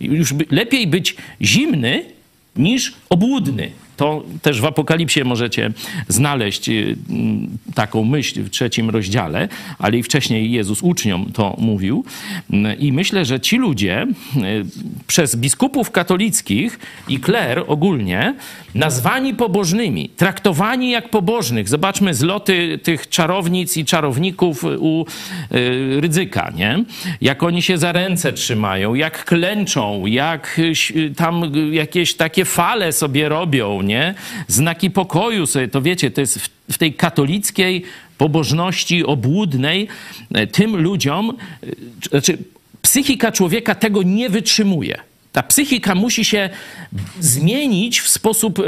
Już lepiej być zimny niż obłudny. To też w Apokalipsie możecie znaleźć y, taką myśl w trzecim rozdziale, ale i wcześniej Jezus uczniom to mówił. I myślę, że ci ludzie y, przez biskupów katolickich i kler ogólnie nazwani pobożnymi, traktowani jak pobożnych. Zobaczmy zloty tych czarownic i czarowników u y, Rydzyka, nie? Jak oni się za ręce trzymają, jak klęczą, jak tam jakieś takie fale sobie robią, nie? Znaki pokoju sobie, to wiecie, to jest w, w tej katolickiej pobożności obłudnej e, tym ludziom, e, znaczy psychika człowieka tego nie wytrzymuje. Ta psychika musi się zmienić w sposób,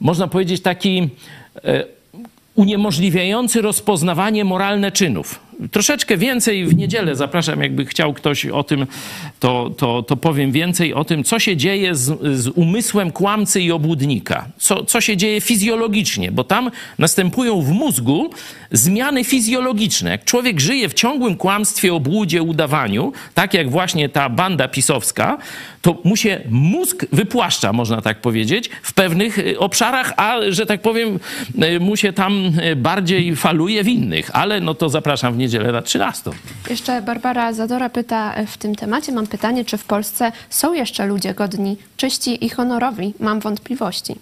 można powiedzieć, taki e, uniemożliwiający rozpoznawanie moralne czynów. Troszeczkę więcej w niedzielę zapraszam, jakby chciał ktoś o tym, to, to, to powiem więcej o tym, co się dzieje z, z umysłem kłamcy i obłudnika. Co, co się dzieje fizjologicznie, bo tam następują w mózgu zmiany fizjologiczne. Jak człowiek żyje w ciągłym kłamstwie, obłudzie, udawaniu, tak jak właśnie ta banda pisowska, to mu się mózg wypłaszcza, można tak powiedzieć, w pewnych y, obszarach, a że tak powiem, y, mu się tam y, bardziej faluje w innych. Ale no to zapraszam w niedzielę na 13. Jeszcze Barbara Zadora pyta w tym temacie. Mam pytanie, czy w Polsce są jeszcze ludzie godni, czyści i honorowi? Mam wątpliwości.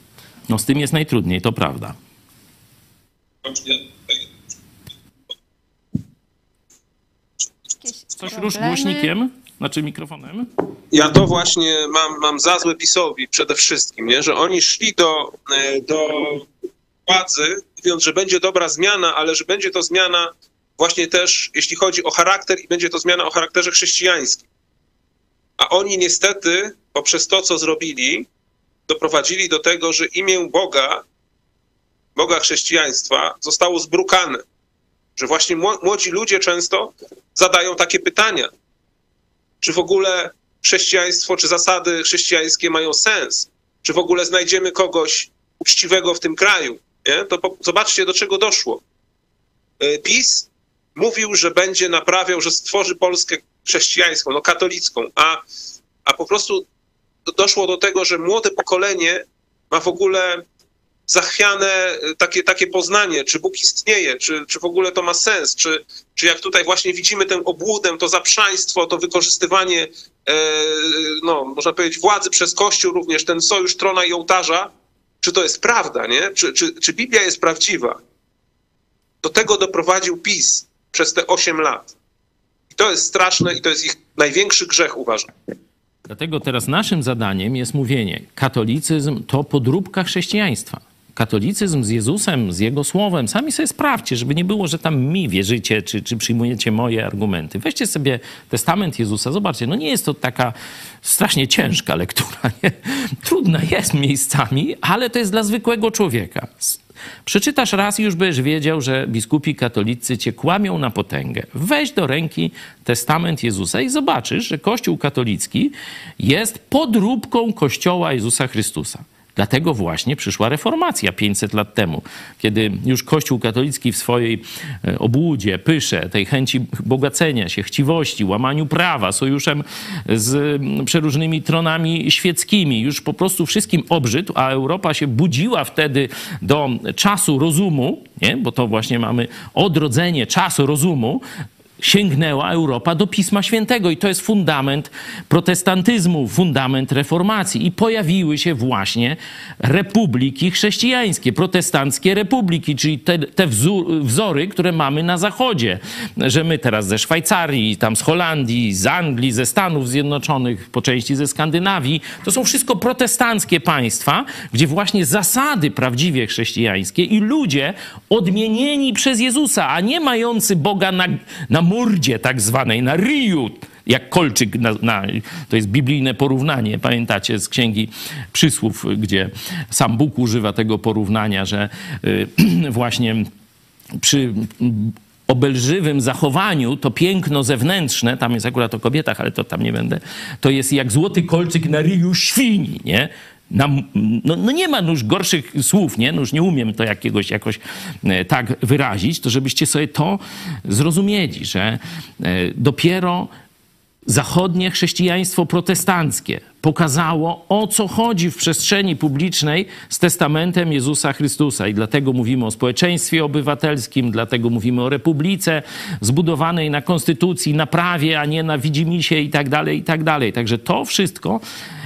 No z tym jest najtrudniej, to prawda. Coś rusz głośnikiem, znaczy mikrofonem. Ja to właśnie mam, mam za złe PiSowi przede wszystkim, nie? że oni szli do, e, do władzy, mówiąc, że będzie dobra zmiana, ale że będzie to zmiana właśnie też, jeśli chodzi o charakter i będzie to zmiana o charakterze chrześcijańskim. A oni niestety poprzez to, co zrobili, doprowadzili do tego, że imię Boga, Boga chrześcijaństwa zostało zbrukane. Że właśnie młodzi ludzie często zadają takie pytania. Czy w ogóle chrześcijaństwo, czy zasady chrześcijańskie mają sens? Czy w ogóle znajdziemy kogoś uczciwego w tym kraju? Nie? To zobaczcie, do czego doszło. E, PiS mówił, że będzie naprawiał, że stworzy Polskę chrześcijańską, no katolicką, a, a po prostu doszło do tego, że młode pokolenie ma w ogóle zachwiane takie, takie poznanie, czy Bóg istnieje, czy, czy w ogóle to ma sens, czy, czy jak tutaj właśnie widzimy tę obłudę, to zaprzaństwo, to wykorzystywanie, e, no, można powiedzieć, władzy przez Kościół również, ten sojusz trona i ołtarza, czy to jest prawda, nie? Czy, czy, czy Biblia jest prawdziwa? Do tego doprowadził PiS przez te 8 lat. I to jest straszne i to jest ich największy grzech, uważam. Dlatego teraz naszym zadaniem jest mówienie, katolicyzm to podróbka chrześcijaństwa. Katolicyzm z Jezusem, z Jego Słowem, sami sobie sprawdźcie, żeby nie było, że tam mi wierzycie, czy, czy przyjmujecie moje argumenty. Weźcie sobie testament Jezusa, zobaczcie, no nie jest to taka strasznie ciężka lektura, [LAUGHS] nie? Trudna jest miejscami, ale to jest dla zwykłego człowieka. Przeczytasz raz i już będziesz wiedział, że biskupi katolicy cię kłamią na potęgę. Weź do ręki testament Jezusa i zobaczysz, że Kościół katolicki jest podróbką Kościoła Jezusa Chrystusa. Dlatego właśnie przyszła reformacja 500 lat temu, kiedy już Kościół katolicki w swojej e, obłudzie, pysze, tej chęci bogacenia się, chciwości, łamaniu prawa, sojuszem z przeróżnymi tronami świeckimi, już po prostu wszystkim obrzydł, a Europa się budziła wtedy do czasu rozumu, nie? bo to właśnie mamy odrodzenie czasu rozumu, sięgnęła Europa do Pisma Świętego i to jest fundament protestantyzmu, fundament reformacji. I pojawiły się właśnie republiki chrześcijańskie, protestanckie republiki, czyli te, te wzory, które mamy na Zachodzie. Że my teraz ze Szwajcarii, tam z Holandii, z Anglii, ze Stanów Zjednoczonych, po części ze Skandynawii, to są wszystko protestanckie państwa, gdzie właśnie zasady prawdziwie chrześcijańskie i ludzie odmienieni przez Jezusa, a nie mający Boga na, na mordzie tak zwanej, na ryju, jak kolczyk, na, na, to jest biblijne porównanie, pamiętacie z Księgi Przysłów, gdzie sam Bóg używa tego porównania, że y, [CLEARS THROAT] właśnie przy obelżywym zachowaniu, to piękno zewnętrzne, tam jest akurat o kobietach, ale to tam nie będę, to jest jak złoty kolczyk na ryju świni, nie? No, no, nie ma już gorszych słów, nie? No już nie umiem to jakiegoś jakoś e, tak wyrazić, to żebyście sobie to zrozumieli, że e, dopiero zachodnie chrześcijaństwo protestanckie pokazało, o co chodzi w przestrzeni publicznej z testamentem Jezusa Chrystusa. I dlatego mówimy o społeczeństwie obywatelskim, dlatego mówimy o republice zbudowanej na konstytucji, na prawie, a nie na widzimisię i tak dalej, i tak dalej. Także to wszystko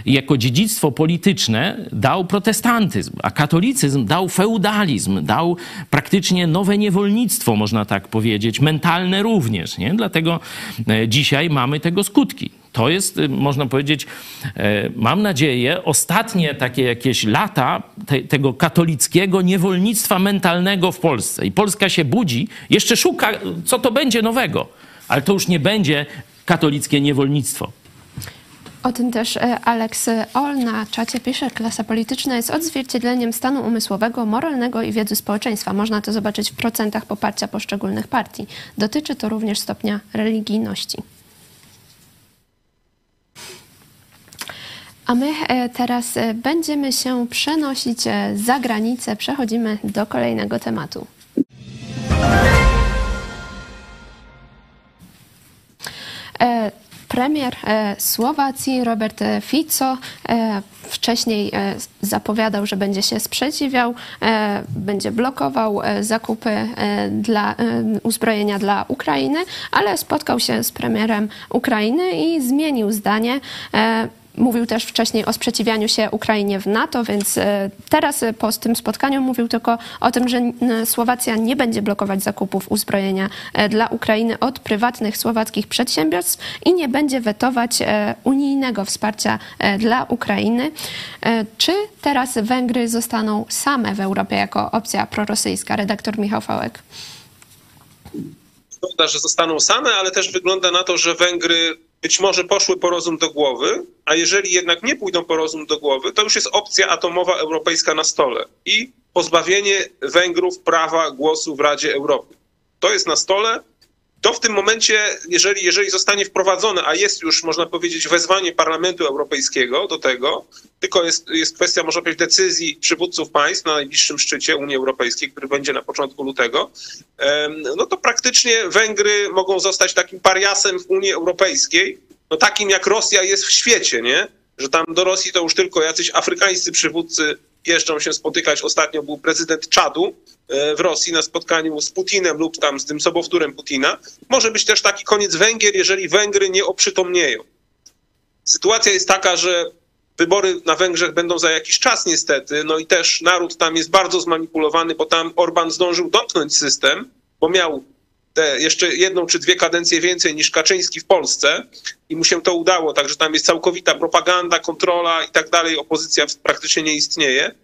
jako dziedzictwo polityczne dał protestantyzm, a katolicyzm dał feudalizm, dał praktycznie nowe niewolnictwo, można tak powiedzieć, mentalne również. Nie? Dlatego e, dzisiaj mamy tego skutki. To jest, y, można powiedzieć, e, mam nadzieję, ostatnie takie jakieś lata te, tego katolickiego niewolnictwa mentalnego w Polsce. I Polska się budzi, jeszcze szuka, co to będzie nowego, ale to już nie będzie katolickie niewolnictwo. O tym też e, Alex Ol na czacie pisze, klasa polityczna jest odzwierciedleniem stanu umysłowego, moralnego i wiedzy społeczeństwa. Można to zobaczyć w procentach poparcia poszczególnych partii. Dotyczy to również stopnia religijności. A my e, teraz e, będziemy się przenosić za granicę. Przechodzimy do kolejnego tematu. Premier e, Słowacji Robert Fico e, wcześniej e, zapowiadał, że będzie się sprzeciwiał, będzie blokował zakupy dla uzbrojenia dla Ukrainy, ale spotkał się z premierem Ukrainy i zmienił zdanie. Mówił też wcześniej o sprzeciwianiu się Ukrainie w NATO, więc e, teraz e, po tym spotkaniu mówił tylko o tym, że Słowacja nie będzie blokować zakupów uzbrojenia e, dla Ukrainy od prywatnych słowackich przedsiębiorstw i nie będzie wetować unijnego wsparcia dla Ukrainy. Czy teraz Węgry zostaną same w Europie jako opcja prorosyjska? Redaktor Michał Fałek wygląda, że zostaną same, ale też wygląda na to, że Węgry być może poszły po rozum do głowy, a jeżeli jednak nie pójdą po rozum do głowy, to już jest opcja atomowa europejska na stole i pozbawienie Węgrów prawa głosu w Radzie Europy. To jest na stole to w tym momencie, jeżeli, jeżeli zostanie wprowadzone, a jest już, można powiedzieć, wezwanie Parlamentu Europejskiego do tego, tylko jest, jest kwestia, można powiedzieć, decyzji przywódców państw na najbliższym szczycie Unii Europejskiej, który będzie na początku lutego, no to praktycznie Węgry mogą zostać takim pariasem w Unii Europejskiej, no takim jak Rosja jest w świecie, nie? Że tam do Rosji to już tylko jacyś afrykańscy przywódcy jeżdżą się spotykać. Ostatnio był prezydent Czadu w Rosji na spotkaniu z Putinem lub tam z tym sobowtórem Putina. Może być też taki koniec Węgier, jeżeli Węgry nie oprzytomnieją. Sytuacja jest taka, że wybory na Węgrzech będą za jakiś czas niestety, no i też naród tam jest bardzo zmanipulowany, bo tam Orban zdążył domknąć system, bo miał te jeszcze jedną czy dwie kadencje więcej niż Kaczyński w Polsce i mu się to udało, także tam jest całkowita propaganda, kontrola i tak dalej, opozycja praktycznie nie istnieje.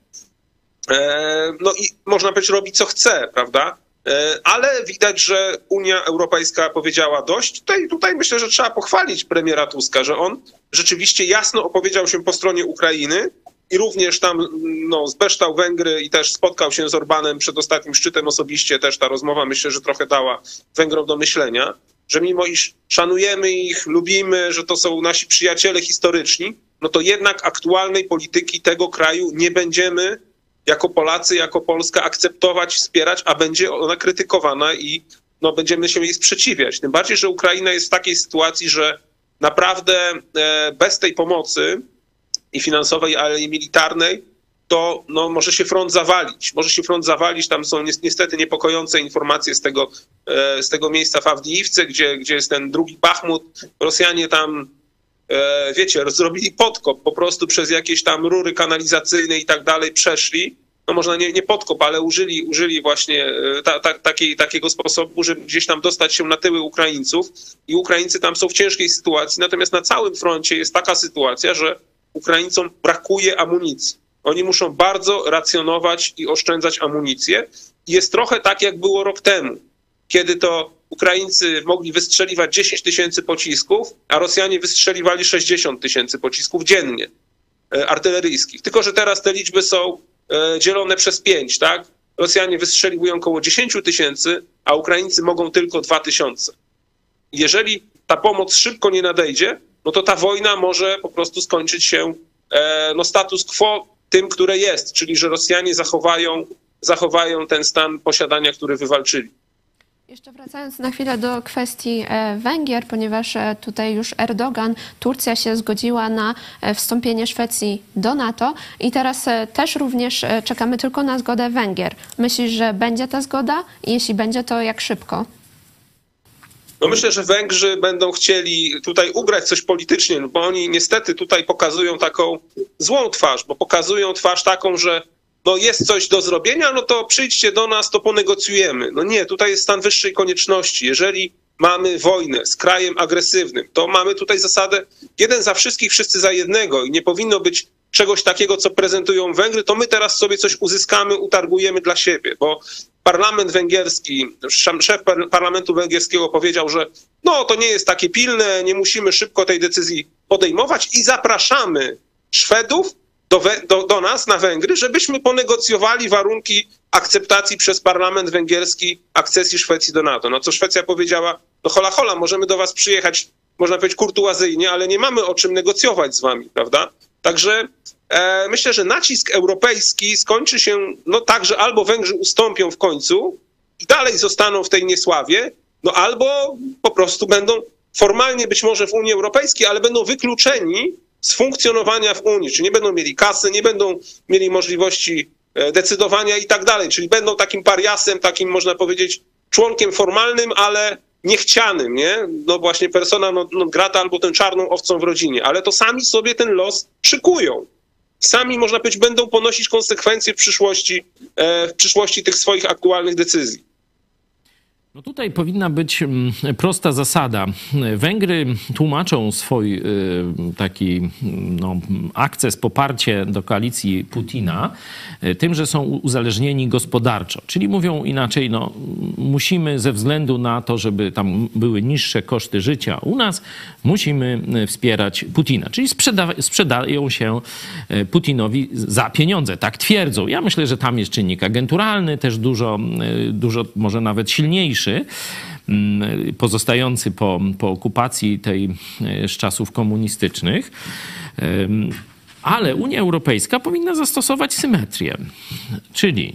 E, no i można powiedzieć, robi co chce, prawda? E, ale widać, że Unia Europejska powiedziała dość. Tutaj, tutaj myślę, że trzeba pochwalić premiera Tuska, że on rzeczywiście jasno opowiedział się po stronie Ukrainy i również tam no, zbeształ Węgry i też spotkał się z Orbanem przed ostatnim szczytem osobiście. Też ta rozmowa myślę, że trochę dała Węgrom do myślenia, że mimo iż szanujemy ich, lubimy, że to są nasi przyjaciele historyczni, no to jednak aktualnej polityki tego kraju nie będziemy jako Polacy, jako Polska akceptować, wspierać, a będzie ona krytykowana i no, będziemy się jej sprzeciwiać. Tym bardziej, że Ukraina jest w takiej sytuacji, że naprawdę e, bez tej pomocy i finansowej, ale i militarnej, to no, może się front zawalić. Może się front zawalić. Tam są niestety niepokojące informacje z tego, e, z tego miejsca w Awdijiwce, gdzie, gdzie jest ten drugi Bachmut. Rosjanie tam E, wiecie, zrobili podkop po prostu przez jakieś tam rury kanalizacyjne i tak dalej, przeszli. No można nie, nie podkop, ale użyli, użyli właśnie e, ta, ta, takiej, takiego sposobu, żeby gdzieś tam dostać się na tyły Ukraińców i Ukraińcy tam są w ciężkiej sytuacji. Natomiast na całym froncie jest taka sytuacja, że Ukraińcom brakuje amunicji. Oni muszą bardzo racjonować i oszczędzać amunicję. Jest trochę tak, jak było rok temu, kiedy to Ukraińcy mogli wystrzeliwać 10 tysięcy pocisków, a Rosjanie wystrzeliwali 60 tysięcy pocisków dziennie e, artyleryjskich. Tylko, że teraz te liczby są e, dzielone przez 5, tak? Rosjanie wystrzeliwują około 10 tysięcy, a Ukraińcy mogą tylko 2 tysiące. Jeżeli ta pomoc szybko nie nadejdzie, no to ta wojna może po prostu skończyć się e, no, status quo tym, które jest, czyli że Rosjanie zachowają, zachowają ten stan posiadania, który wywalczyli. Jeszcze wracając na chwilę do kwestii e, Węgier, ponieważ e, tutaj już Erdogan, Turcja się zgodziła na wstąpienie Szwecji do NATO i teraz też również czekamy tylko na zgodę Węgier. Myślisz, że będzie ta zgoda? Jeśli będzie, to jak szybko? No myślę, że Węgrzy będą chcieli tutaj ugrać coś politycznie, no bo oni niestety tutaj pokazują taką złą twarz, bo pokazują twarz taką, że no jest coś do zrobienia, no to przyjdźcie do nas, to ponegocjujemy. No nie, tutaj jest stan wyższej konieczności. Jeżeli mamy wojnę z krajem agresywnym, to mamy tutaj zasadę jeden za wszystkich, wszyscy za jednego i nie powinno być czegoś takiego, co prezentują Węgry, to my teraz sobie coś uzyskamy, utargujemy dla siebie, bo parlament węgierski, szef parlamentu węgierskiego powiedział, że no to nie jest takie pilne, nie musimy szybko tej decyzji podejmować i zapraszamy Szwedów do, do, do nas na Węgry, żebyśmy ponegocjowali warunki akceptacji przez parlament węgierski akcesji Szwecji do NATO. No co Szwecja powiedziała, no hola hola, możemy do was przyjechać, można powiedzieć kurtuazyjnie, ale nie mamy o czym negocjować z wami, prawda? Także e, myślę, że nacisk europejski skończy się no tak, że albo Węgrzy ustąpią w końcu i dalej zostaną w tej niesławie, no albo po prostu będą formalnie być może w Unii Europejskiej, ale będą wykluczeni z funkcjonowania w Unii, czyli nie będą mieli kasy, nie będą mieli możliwości e, decydowania i tak dalej, czyli będą takim pariasem, takim można powiedzieć członkiem formalnym, ale niechcianym, nie? No właśnie persona non no, grata albo tę czarną owcą w rodzinie, ale to sami sobie ten los szykują. Sami, można powiedzieć, będą ponosić konsekwencje w przyszłości, e, w przyszłości tych swoich aktualnych decyzji. No tutaj powinna być mm, prosta zasada. Węgry tłumaczą swój y, taki no, akces, poparcie do koalicji Putina y, tym, że są uzależnieni gospodarczo. Czyli mówią inaczej, no, musimy ze względu na to, żeby tam były niższe koszty życia u nas, musimy y, wspierać Putina. Czyli sprzeda sprzedają się Putinowi za pieniądze. Tak twierdzą. Ja myślę, że tam jest czynnik agenturalny, też dużo, dużo może nawet silniejszy Mm, pozostający po, po okupacji tej e, z czasów komunistycznych. Ale Unia Europejska powinna zastosować symetrię. Czyli,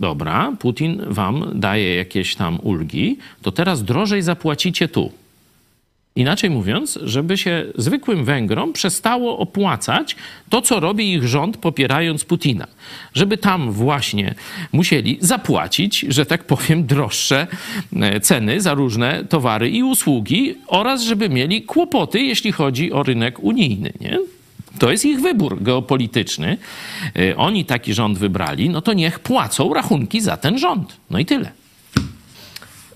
dobra, Putin wam daje jakieś tam ulgi, to teraz drożej zapłacicie tu. Inaczej mówiąc, żeby się zwykłym Węgrom przestało opłacać to, co robi ich rząd, popierając Putina. Żeby tam właśnie musieli zapłacić, że tak powiem, droższe e, ceny za różne towary i usługi oraz żeby mieli kłopoty, jeśli chodzi o rynek unijny. Nie? To jest ich wybór geopolityczny. E, oni taki rząd wybrali, no to niech płacą rachunki za ten rząd. No i tyle.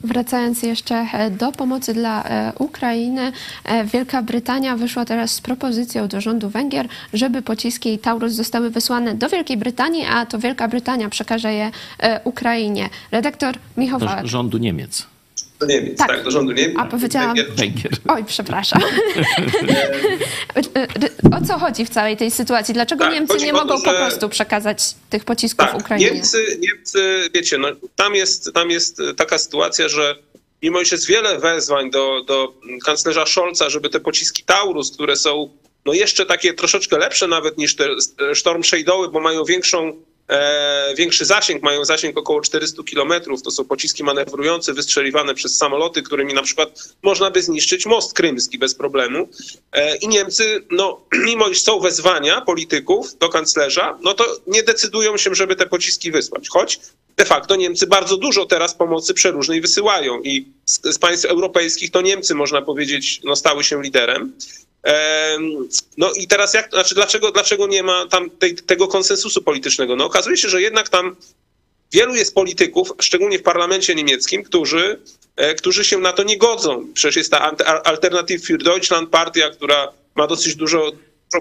Wracając jeszcze e, do pomocy dla e, Ukrainy, e, Wielka Brytania wyszła teraz z propozycją do rządu Węgier, żeby pociski Taurus zostały wysłane do Wielkiej Brytanii, a to Wielka Brytania przekaże je Ukrainie. Redaktor Michał Wałek. rządu Niemiec. Do Niemiec, tak, do rządu Niemiec. A powiedziałam- Węgier. Oj, przepraszam. [LAUGHS] o co chodzi w całej tej sytuacji? Dlaczego Tak, Niemcy nie to, mogą po że- prostu przekazać tych pocisków Tak, Ukrainie? Niemcy, Niemcy, wiecie, no, tam, jest, tam jest taka sytuacja, że mimo iż jest wiele wezwań do, do kanclerza Scholza, żeby te pociski Taurus, które są no jeszcze takie troszeczkę lepsze nawet niż te Storm Shadowy, bo mają większą, e, większy zasięg, mają zasięg około 400 kilometrów. To są pociski manewrujące, wystrzeliwane przez samoloty, którymi na przykład można by zniszczyć most krymski bez problemu. E, I Niemcy, no, [CLEARS THROAT] mimo iż są wezwania polityków do kanclerza, no to nie decydują się, żeby te pociski wysłać. Choć de facto Niemcy bardzo dużo teraz pomocy przeróżnej wysyłają i z, z państw europejskich to Niemcy, można powiedzieć, no, stały się liderem. No i teraz jak, znaczy dlaczego, dlaczego nie ma tam tej, tego konsensusu politycznego? No okazuje się, że jednak tam wielu jest polityków, szczególnie w parlamencie niemieckim, którzy, e, którzy się na to nie godzą. Przecież jest ta Alternative für Deutschland partia, która ma dosyć dużo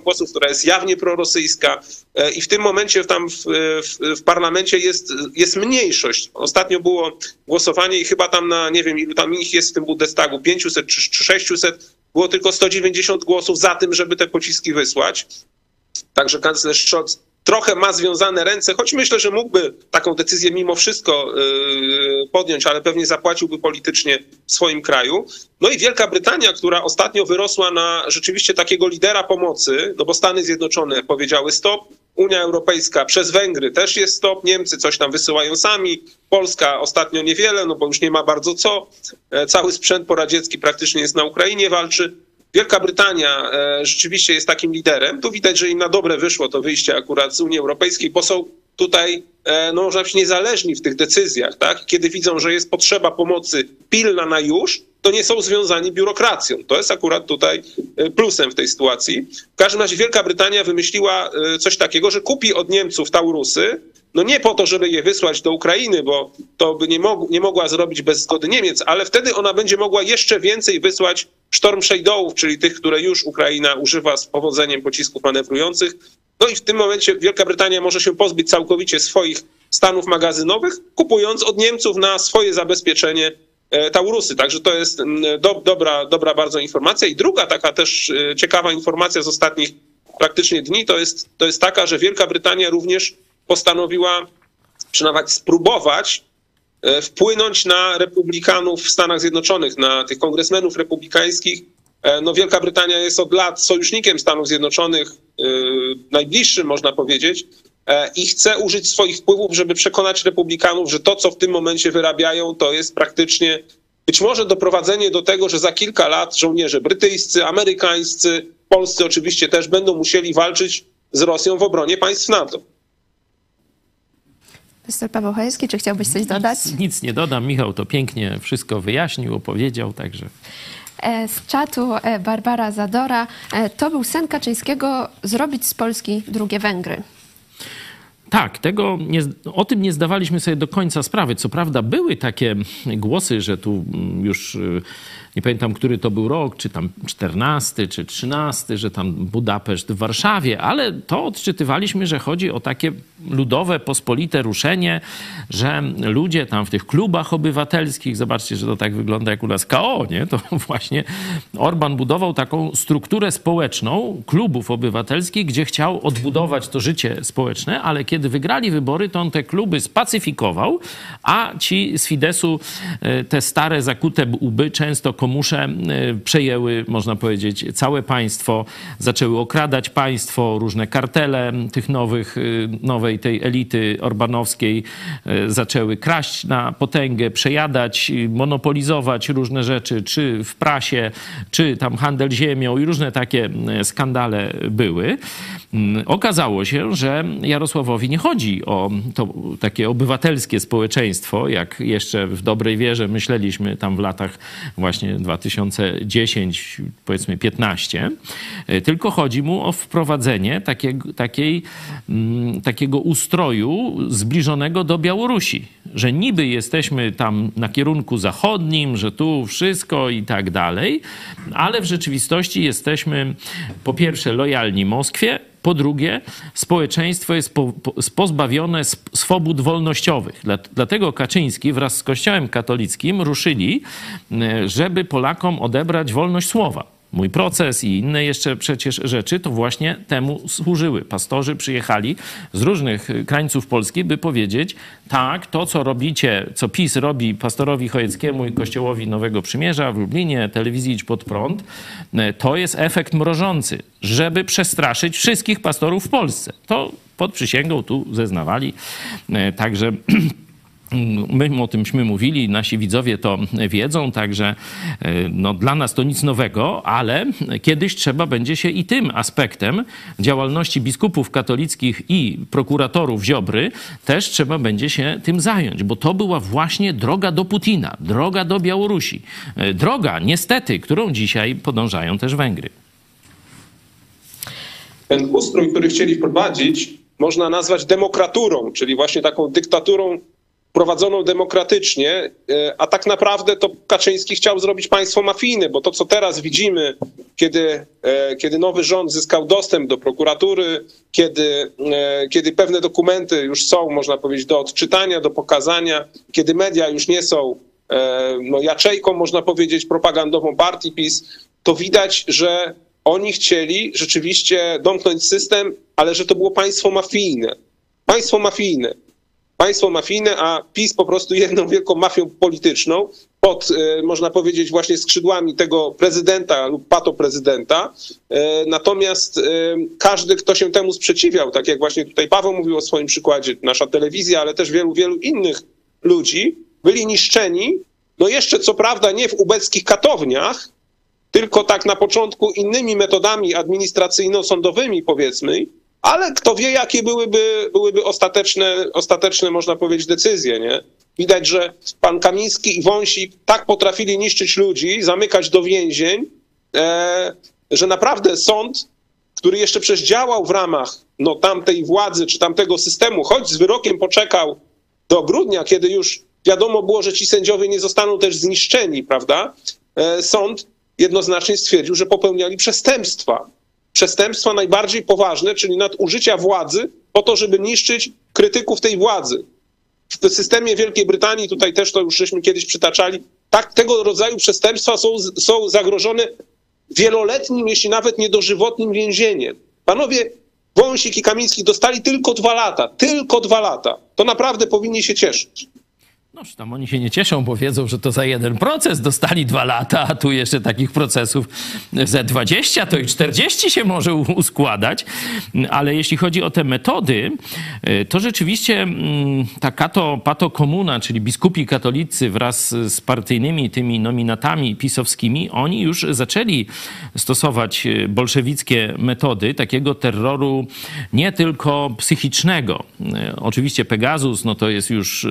głosów, która jest jawnie prorosyjska e, i w tym momencie tam w, w, w parlamencie jest, jest mniejszość. Ostatnio było głosowanie i chyba tam na, nie wiem ilu tam ich jest w tym Bundestagu, 500 czy, czy 600, było tylko 190 głosów za tym, żeby te pociski wysłać. Także kanclerz Scholz trochę ma związane ręce, choć myślę, że mógłby taką decyzję mimo wszystko yy, podjąć, ale pewnie zapłaciłby politycznie w swoim kraju. No i Wielka Brytania, która ostatnio wyrosła na rzeczywiście takiego lidera pomocy, no bo Stany Zjednoczone powiedziały stop, Unia Europejska przez Węgry też jest stop, Niemcy coś tam wysyłają sami, Polska ostatnio niewiele, no bo już nie ma bardzo co, E, cały sprzęt poradziecki praktycznie jest na Ukrainie, walczy. Wielka Brytania e, rzeczywiście jest takim liderem. Tu widać, że im na dobre wyszło to wyjście akurat z Unii Europejskiej, bo są tutaj, e, no można powiedzieć, niezależni w tych decyzjach. Tak? Kiedy widzą, że jest potrzeba pomocy pilna na już, to nie są związani biurokracją. To jest akurat tutaj e, plusem w tej sytuacji. W każdym razie Wielka Brytania wymyśliła e, coś takiego, że kupi od Niemców Taurusy, no nie po to, żeby je wysłać do Ukrainy, bo to by nie, mog- nie mogła zrobić bez zgody Niemiec, ale wtedy ona będzie mogła jeszcze więcej wysłać Storm Shadowów, czyli tych, które już Ukraina używa z powodzeniem pocisków manewrujących. No i w tym momencie Wielka Brytania może się pozbyć całkowicie swoich stanów magazynowych, kupując od Niemców na swoje zabezpieczenie e, Taurusy. Także to jest do, dobra, dobra bardzo informacja. I druga taka też e, ciekawa informacja z ostatnich praktycznie dni to jest, to jest taka, że Wielka Brytania również postanowiła czy nawet spróbować e, wpłynąć na republikanów w Stanach Zjednoczonych, na tych kongresmenów republikańskich. No Wielka Brytania jest od lat sojusznikiem Stanów Zjednoczonych, najbliższym można powiedzieć, e, i chce użyć swoich wpływów, żeby przekonać republikanów, że to, co w tym momencie wyrabiają, to jest praktycznie być może doprowadzenie do tego, że za kilka lat żołnierze brytyjscy, amerykańscy, polscy oczywiście też będą musieli walczyć z Rosją w obronie państw NATO. Mr. Paweł Chojecki, czy chciałbyś coś dodać? Nic nie dodam. Michał to pięknie wszystko wyjaśnił, opowiedział, także... E, Z czatu e, Barbara Zadora. E, To był sen Kaczyńskiego zrobić z Polski drugie Węgry. Tak, tego nie, o tym nie zdawaliśmy sobie do końca sprawy. Co prawda były takie głosy, że tu mm, już y, nie pamiętam, który to był rok, czy tam 14, czy 13, że tam Budapeszt w Warszawie, ale to odczytywaliśmy, że chodzi o takie ludowe, pospolite ruszenie, że ludzie tam w tych klubach obywatelskich, zobaczcie, że to tak wygląda jak u nas KO, nie? To [LAUGHS] właśnie Orban budował taką strukturę społeczną klubów obywatelskich, gdzie chciał odbudować to życie społeczne, ale kiedy wygrali wybory, to on te kluby spacyfikował, a ci z Fidesu e, te stare zakute łby często komusze e, przejęły, można powiedzieć, całe państwo, zaczęły okradać państwo, różne kartele tych nowych, nowej tej elity orbanowskiej zaczęły kraść na potęgę, przejadać, monopolizować różne rzeczy, czy w prasie, czy tam handel ziemią i różne takie skandale były. Mm, okazało się, że Jarosławowi nie chodzi o to takie obywatelskie społeczeństwo, jak jeszcze w dobrej wierze myśleliśmy tam w latach właśnie 2010, powiedzmy 15, tylko chodzi mu o wprowadzenie takiego, takiej, mm, takiego ustroju zbliżonego do Białorusi, że niby jesteśmy tam na kierunku zachodnim, że tu wszystko i tak dalej, ale w rzeczywistości jesteśmy po pierwsze lojalni Moskwie, po drugie, społeczeństwo jest po, po, pozbawione swobód wolnościowych. Dlatego Kaczyński wraz z Kościołem katolickim ruszyli, e, żeby Polakom odebrać wolność słowa mój proces i inne jeszcze przecież rzeczy, to właśnie temu służyły. Pastorzy przyjechali z różnych krańców Polski, by powiedzieć, tak, to co robicie, co PiS robi pastorowi Chojeckiemu i Kościołowi Nowego Przymierza w Lublinie, telewizji Idź Pod Prąd, e, to jest efekt mrożący, żeby przestraszyć wszystkich pastorów w Polsce. To pod przysięgą tu zeznawali. E, także [CLEARS THROAT] My o tymśmy mówili, nasi widzowie to wiedzą, także e, no, dla nas to nic nowego, ale kiedyś trzeba będzie się i tym aspektem działalności biskupów katolickich i prokuratorów Ziobry też trzeba będzie się tym zająć, bo to była właśnie droga do Putina, droga do Białorusi. E, droga, niestety, którą dzisiaj podążają też Węgry. Ten ustrój, który chcieli wprowadzić, można nazwać demokraturą, czyli właśnie taką dyktaturą prowadzoną demokratycznie, e, a tak naprawdę to Kaczyński chciał zrobić państwo mafijne, bo to, co teraz widzimy, kiedy, e, kiedy nowy rząd zyskał dostęp do prokuratury, kiedy, e, kiedy pewne dokumenty już są, można powiedzieć, do odczytania, do pokazania, kiedy media już nie są no, jaczejką, można powiedzieć, propagandową partii PiS, to widać, że oni chcieli rzeczywiście domknąć system, ale że to było państwo mafijne. Państwo mafijne państwo mafijne, a PiS po prostu jedną wielką mafią polityczną pod, e, można powiedzieć, właśnie skrzydłami tego prezydenta lub patoprezydenta. E, natomiast e, każdy, kto się temu sprzeciwiał, tak jak właśnie tutaj Paweł mówił o swoim przykładzie, nasza telewizja, ale też wielu, wielu innych ludzi, byli niszczeni, no jeszcze co prawda nie w ubeckich katowniach, tylko tak na początku innymi metodami administracyjno-sądowymi, powiedzmy, ale kto wie, jakie byłyby, byłyby ostateczne, ostateczne, można powiedzieć, decyzje, nie? Widać, że pan Kamiński i Wąsik tak potrafili niszczyć ludzi, zamykać do więzień, e, że naprawdę sąd, który jeszcze przecież działał w ramach no, tamtej władzy czy tamtego systemu, choć z wyrokiem poczekał do grudnia, kiedy już wiadomo było, że ci sędziowie nie zostaną też zniszczeni, prawda? E, sąd jednoznacznie stwierdził, że popełniali przestępstwa przestępstwa najbardziej poważne, czyli nadużycia władzy po to, żeby niszczyć krytyków tej władzy. W systemie Wielkiej Brytanii, tutaj też to już żeśmy kiedyś przytaczali, tak, tego rodzaju przestępstwa są, są zagrożone wieloletnim, jeśli nawet niedożywotnim więzieniem. Panowie Wąsik i Kamiński dostali tylko dwa lata, tylko dwa lata. To naprawdę powinni się cieszyć. No, tam oni się nie cieszą, bo wiedzą, że to za jeden proces dostali dwa lata, a tu jeszcze takich procesów ze 20 to i 40 się może uskładać. Ale jeśli chodzi o te metody, y, to rzeczywiście mm, ta kato, pato komuna, czyli biskupi katolicy wraz z partyjnymi tymi nominatami pisowskimi, oni już zaczęli stosować y, bolszewickie metody takiego terroru nie tylko psychicznego. Y, oczywiście Pegasus, no to jest już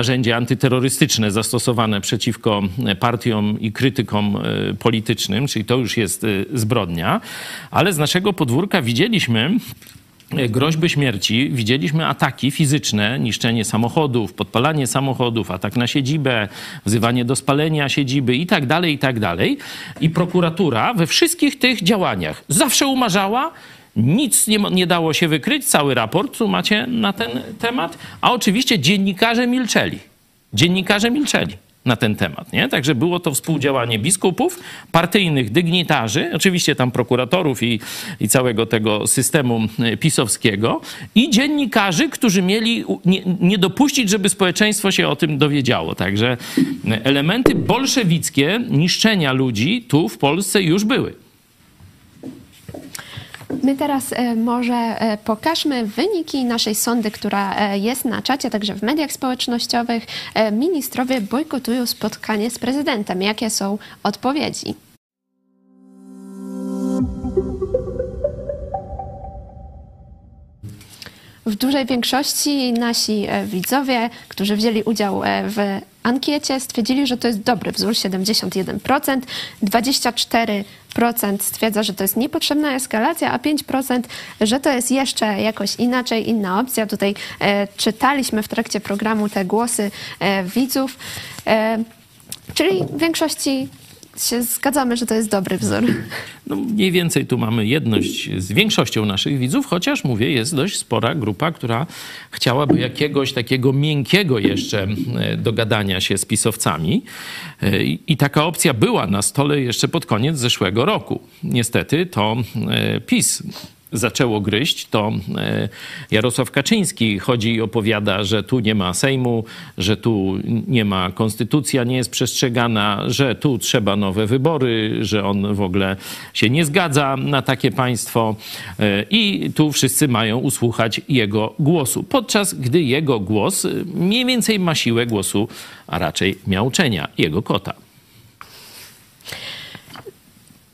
narzędzie antyterrorystyczne zastosowane przeciwko partiom i krytykom e, politycznym, czyli to już jest e, zbrodnia, ale z naszego podwórka widzieliśmy e, groźby śmierci, widzieliśmy ataki fizyczne, niszczenie samochodów, podpalanie samochodów, atak na siedzibę, wzywanie do spalenia siedziby i tak dalej, i tak dalej. I prokuratura we wszystkich tych działaniach zawsze umarzała nic nie, nie dało się wykryć, cały raport tu macie na ten temat, a oczywiście dziennikarze milczeli. Dziennikarze milczeli. na ten temat. Nie? Także było to współdziałanie biskupów, partyjnych dygnitarzy, oczywiście tam prokuratorów i, i całego tego systemu e, pisowskiego i dziennikarzy, którzy mieli nie, nie dopuścić, żeby społeczeństwo się o tym dowiedziało. Także e, elementy bolszewickie niszczenia ludzi tu w Polsce już były. My teraz e, może e, pokażmy wyniki naszej sondy, która e, jest na czacie, także w mediach społecznościowych. Ministrowie bojkotują spotkanie z prezydentem. Jakie są odpowiedzi? W dużej większości nasi widzowie, którzy wzięli udział w ankiecie, stwierdzili, że to jest dobry wzór 71%, 24% stwierdza, że to jest niepotrzebna eskalacja, a 5%, że to jest jeszcze jakoś inaczej, inna opcja. Tutaj e, czytaliśmy w trakcie programu te głosy e, widzów, e, czyli w większości się zgadzamy, że to jest dobry wzór. No, mniej więcej tu mamy jedność z większością naszych widzów, chociaż mówię, jest dość spora grupa, która chciałaby jakiegoś takiego miękkiego jeszcze e, dogadania się z pisowcami. E, I taka opcja była na stole jeszcze pod koniec zeszłego roku. Niestety to e, PiS zaczęło gryźć, to e, Jarosław Kaczyński chodzi i opowiada, że tu nie ma Sejmu, że tu nie ma konstytucja, nie jest przestrzegana, że tu trzeba nowe wybory, że on w ogóle się nie zgadza na takie państwo e, i tu wszyscy mają usłuchać jego głosu. Podczas gdy jego głos e, mniej więcej ma siłę głosu, a raczej miauczenia jego kota.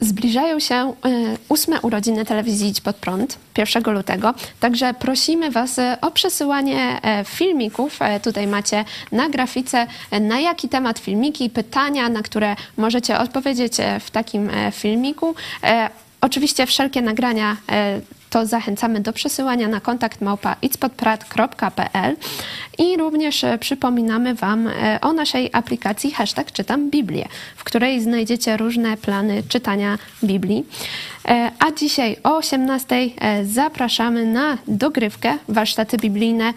Zbliżają się e, ósme urodziny telewizji Idź Pod Prąd 1 lutego, także prosimy Was e, o przesyłanie e, filmików. Tutaj macie na grafice na jaki temat filmiki, pytania, na które możecie odpowiedzieć w takim filmiku. Oczywiście wszelkie nagrania to zachęcamy do przesyłania na kontakt małpa i również e, przypominamy Wam e, o naszej aplikacji hashtag czytam Biblię, w której znajdziecie różne plany czytania Biblii. E, A dzisiaj o 18 e, zapraszamy na dogrywkę warsztaty biblijne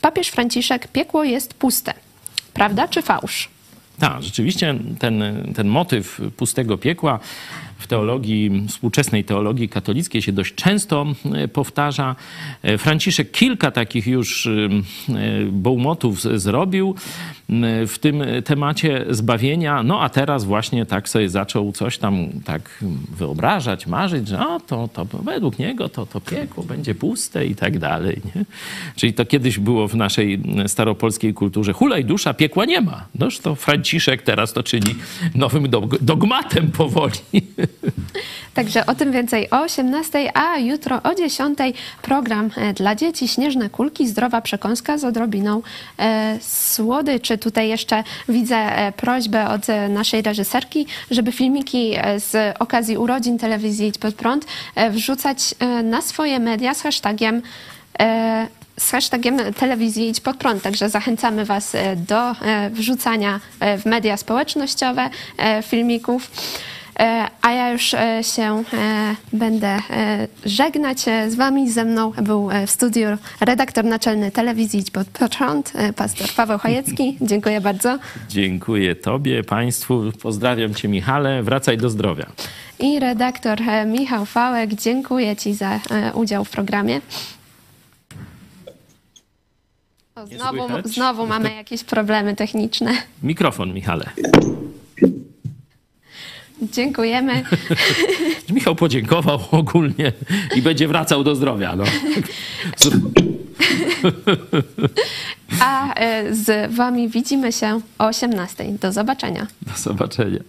Papież Franciszek Piekło jest puste. Prawda czy fałsz? Tak, rzeczywiście ten, ten motyw pustego piekła w teologii, współczesnej teologii katolickiej się dość często e, powtarza. E, Franciszek kilka takich już e, bołmotów z- zrobił w tym temacie zbawienia, no a teraz właśnie tak sobie zaczął coś tam tak wyobrażać, marzyć, że o, to, to według niego to, to piekło będzie puste i tak dalej. Nie? Czyli to kiedyś było w naszej staropolskiej kulturze hulaj dusza, piekła nie ma. Noż to Franciszek teraz to czyni nowym dog- dogmatem powoli. Także o tym więcej o 18, a jutro o 10 program e, dla dzieci Śnieżne kulki, zdrowa przekąska z odrobiną e, słodyczy. Tutaj jeszcze widzę e, prośbę od naszej reżyserki, żeby filmiki z okazji urodzin telewizji Idź Pod Prąd wrzucać na swoje media z hashtagiem z hashtagiem telewizji Idź Pod Prąd. Także zachęcamy Was do wrzucania w media społecznościowe filmików. E, A ja już e, się e, będę żegnać z Wami. Ze mną był w studiu redaktor naczelny telewizji Idź Pod Prąd, e, pastor Paweł Chojecki. [LAUGHS] Dziękuję bardzo. Dziękuję Tobie, Państwu. Pozdrawiam Cię, Michale. Wracaj do zdrowia. I redaktor Michał Fałek. Dziękuję Ci za udział w programie. O, znowu, znowu mamy [LAUGHS] jakieś problemy techniczne. Mikrofon, Michale. Dziękujemy. [LAUGHS] Michał podziękował ogólnie i będzie wracał do zdrowia. No. [LAUGHS] A e, z Wami widzimy się o 18. Do zobaczenia. Do zobaczenia.